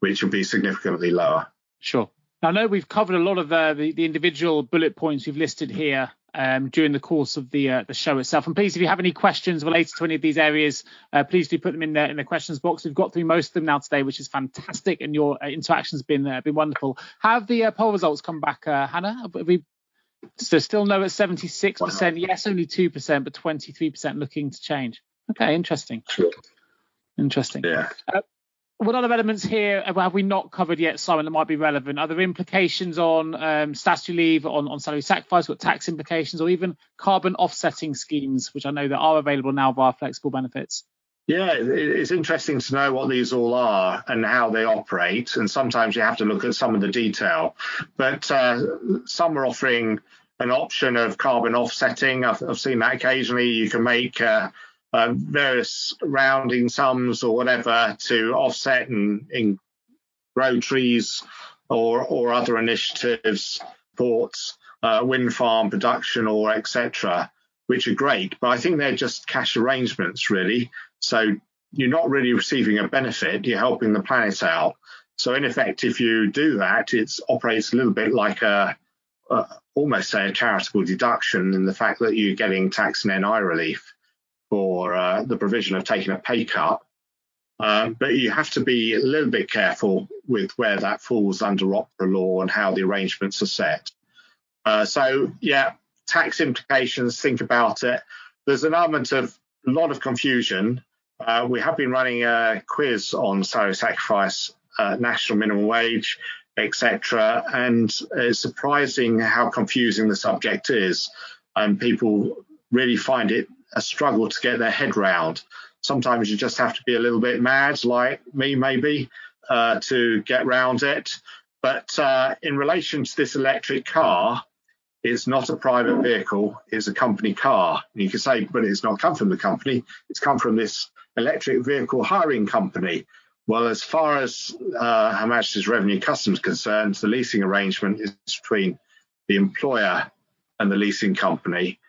which will be significantly lower. Sure. I know we've covered a lot of uh, the, the individual bullet points we've listed here um, during the course of the uh, the show itself. And please, if you have any questions related to any of these areas, uh, please do put them in the in the questions box. We've got through most of them now today, which is fantastic, and your uh, interaction's been uh, been wonderful. Have the uh, poll results come back, Hannah? Have we so still no at 76%. Yes, only 2%, but 23% looking to change. Okay, interesting. Sure. Interesting. Yeah what other elements here have we not covered yet, Simon, that might be relevant? Are there implications on um, statutory leave, on, on salary sacrifice, got tax implications, or even carbon offsetting schemes, which I know that are available now via flexible benefits? Yeah, it's interesting to know what these all are and how they operate. And sometimes you have to look at some of the detail. But uh, some are offering an option of carbon offsetting. I've, I've seen that occasionally. You can make uh, um, various rounding sums or whatever to offset and, and grow trees or or other initiatives, ports, uh, wind farm production or etc., which are great. But I think they're just cash arrangements really. So you're not really receiving a benefit. You're helping the planet out. So in effect, if you do that, it operates a little bit like a, a almost say a charitable deduction in the fact that you're getting tax and NI relief for uh, the provision of taking a pay cut. Um, but you have to be a little bit careful with where that falls under OPRA law and how the arrangements are set. Uh, so, yeah, tax implications, think about it. There's an element of a lot of confusion. Uh, we have been running a quiz on salary sacrifice, uh, national minimum wage, etc. And it's surprising how confusing the subject is. And people really find it a struggle to get their head round. Sometimes you just have to be a little bit mad, like me, maybe, uh, to get round it. But uh, in relation to this electric car, it's not a private vehicle, it's a company car. And you can say, but it's not come from the company, it's come from this electric vehicle hiring company. Well, as far as uh, Her Majesty's Revenue Customs concerned, the leasing arrangement is between the employer and the leasing company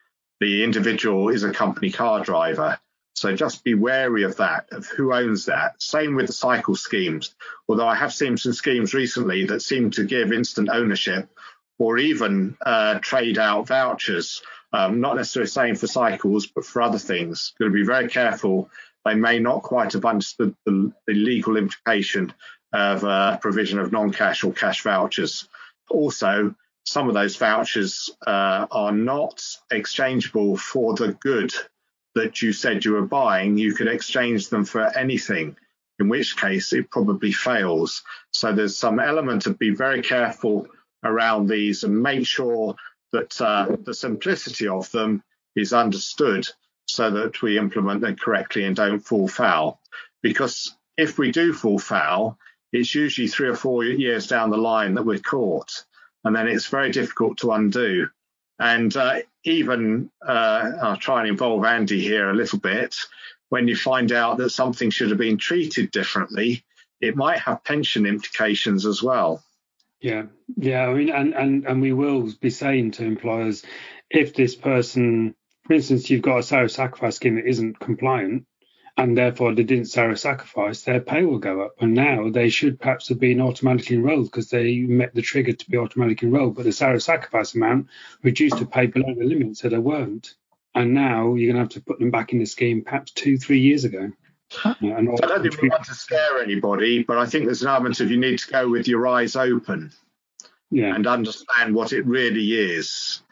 the individual is a company car driver. So just be wary of that, of who owns that. Same with the cycle schemes. Although I have seen some schemes recently that seem to give instant ownership or even uh, trade out vouchers. Um, not necessarily saying for cycles, but for other things. Got to be very careful. They may not quite have understood the, the legal implication of uh, provision of non-cash or cash vouchers. Also, some of those vouchers uh, are not exchangeable for the good that you said you were buying. You could exchange them for anything, in which case it probably fails. So there's some element of be very careful around these and make sure that uh, the simplicity of them is understood so that we implement them correctly and don't fall foul. Because if we do fall foul, it's usually three or four years down the line that we're caught, and then it's very difficult to undo. And uh, even uh, I'll try and involve Andy here a little bit. When you find out that something should have been treated differently, it might have pension implications as well. Yeah, yeah. I mean, and and and we will be saying to employers, if this person, for instance, you've got a salary sacrifice scheme that isn't compliant, and therefore they didn't salary sacrifice, their pay will go up. And now they should perhaps have been automatically enrolled because they met the trigger to be automatically enrolled, but the salary sacrifice amount reduced to pay below the limit, so they weren't. And now you're going to have to put them back in the scheme perhaps two, three years ago. I don't think we want to scare anybody, but I think there's an element of you need to go with your eyes open yeah. and understand what it really is.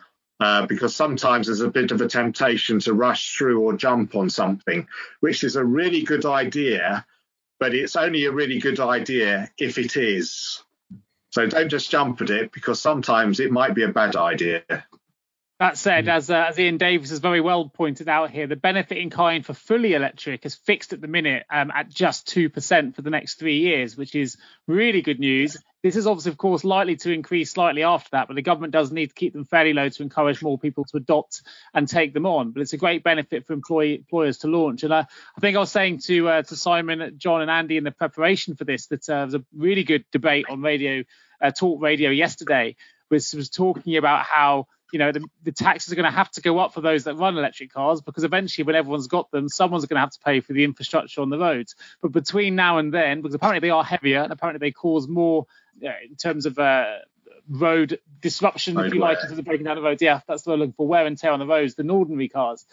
Uh, because sometimes there's a bit of a temptation to rush through or jump on something, which is a really good idea, but it's only a really good idea if it is. So don't just jump at it because sometimes it might be a bad idea. That said, as, uh, as Ian Davis has very well pointed out here, the benefit in kind for fully electric is fixed at the minute um, at just 2% for the next three years, which is really good news. This is obviously, of course, likely to increase slightly after that, but the government does need to keep them fairly low to encourage more people to adopt and take them on. But it's a great benefit for employee, employers to launch. And uh, I think I was saying to uh, to Simon, Jon, and Andy in the preparation for this that uh, there was a really good debate on radio, uh, talk radio yesterday, which was talking about how you know the, the taxes are going to have to go up for those that run electric cars because eventually when everyone's got them someone's going to have to pay for the infrastructure on the roads but between now and then because apparently they are heavier and apparently they cause more in terms of uh, road disruption road if you wear. like in terms of breaking down the roads yeah that's what we're looking for wear and tear on the roads than ordinary cars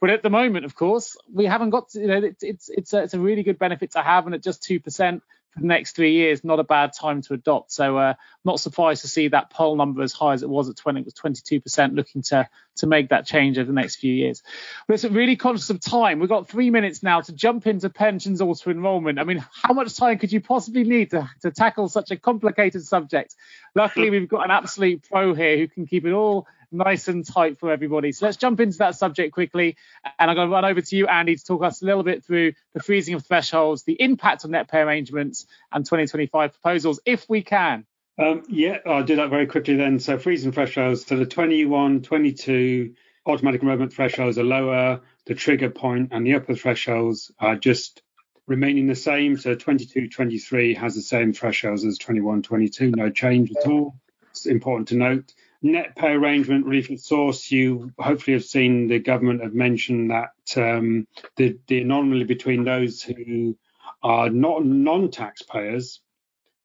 but at the moment of course we haven't got to, you know it's it's it's a, it's a really good benefit to have and at just 2% for the next three years, not a bad time to adopt. So, uh, not surprised to see that poll number as high as it was at 20, it was 22%, looking to to make that change over the next few years. It's really conscious of time. We've got three minutes now to jump into pensions auto enrollment. I mean, how much time could you possibly need to, to tackle such a complicated subject? Luckily, we've got an absolute pro here who can keep it all nice and tight for everybody. So let's jump into that subject quickly. And I'm going to run over to you, Andy, to talk us a little bit through the freezing of thresholds, the impact on net pay arrangements, and 2025 proposals, if we can. Um, yeah, I'll do that very quickly then. So freezing thresholds. So the 21, 22 automatic enrollment thresholds are lower. The trigger point and the upper thresholds are just remaining the same. So 22, 23 has the same thresholds as 21, 22. No change at all. It's important to note net pay arrangement relief at source, you hopefully have seen the government have mentioned that um, the, the anomaly between those who are not non-taxpayers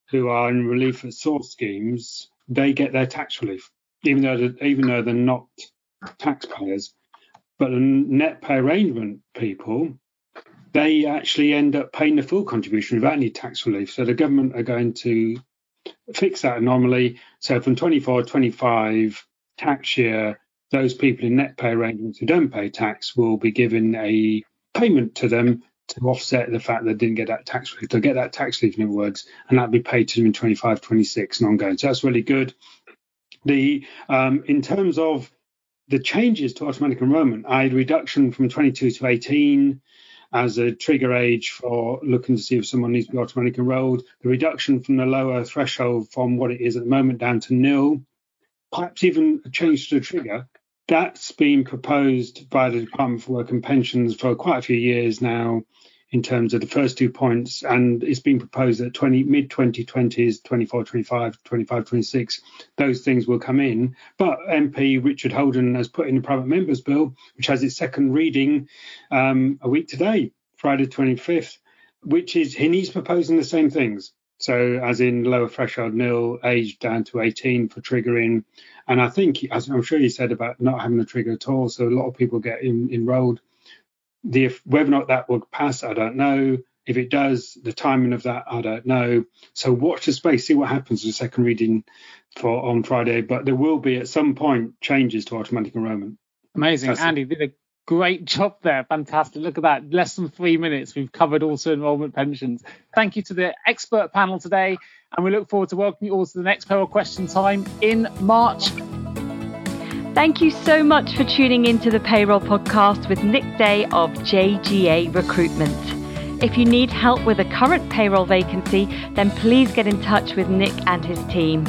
who are in relief at source schemes, they get their tax relief, even though even though they're not taxpayers. But the net pay arrangement people, they actually end up paying the full contribution without any tax relief. So the government are going to fix that anomaly. So from 24, 25 tax year, those people in net pay arrangements who don't pay tax will be given a payment to them to offset the fact that they didn't get that tax relief. They'll get that tax relief, in other words, and that'll be paid to them in 25, 26 and ongoing. So that's really good. The um, in terms of the changes to automatic enrolment, I had reduction from 22 to 18 as a trigger age for looking to see if someone needs to be automatically enrolled. The reduction from the lower threshold from what it is at the moment down to nil, perhaps even a change to the trigger. That's been proposed by the Department for Work and Pensions for quite a few years now in terms of the first two points, and it's been proposed that 20 mid 2020s, 24, 25, 25, 26, those things will come in. But MP Richard Holden has put in a private members bill, which has its second reading um, a week today, Friday 25th, which is he's proposing the same things. So, as in lower threshold nil, age down to 18 for triggering. And I think, as I'm sure you said about not having a trigger at all, so a lot of people get in, enrolled. The, if, whether or not that will pass, I don't know. If it does, the timing of that, I don't know. So watch the space, see what happens with the second reading for on Friday. But there will be at some point changes to automatic enrollment. Amazing, That's Andy. Did a great job there. Fantastic. Look at that. Less than three minutes. We've covered auto enrollment pensions. Thank you to the expert panel today. And we look forward to welcoming you all to the next panel question time in March. Thank you so much for tuning into the payroll podcast with Nick Day of JGA Recruitment. If you need help with a current payroll vacancy, then please get in touch with Nick and his team.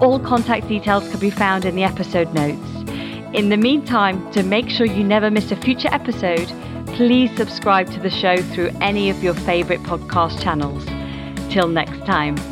All contact details can be found in the episode notes. In the meantime, to make sure you never miss a future episode, please subscribe to the show through any of your favourite podcast channels. Till next time.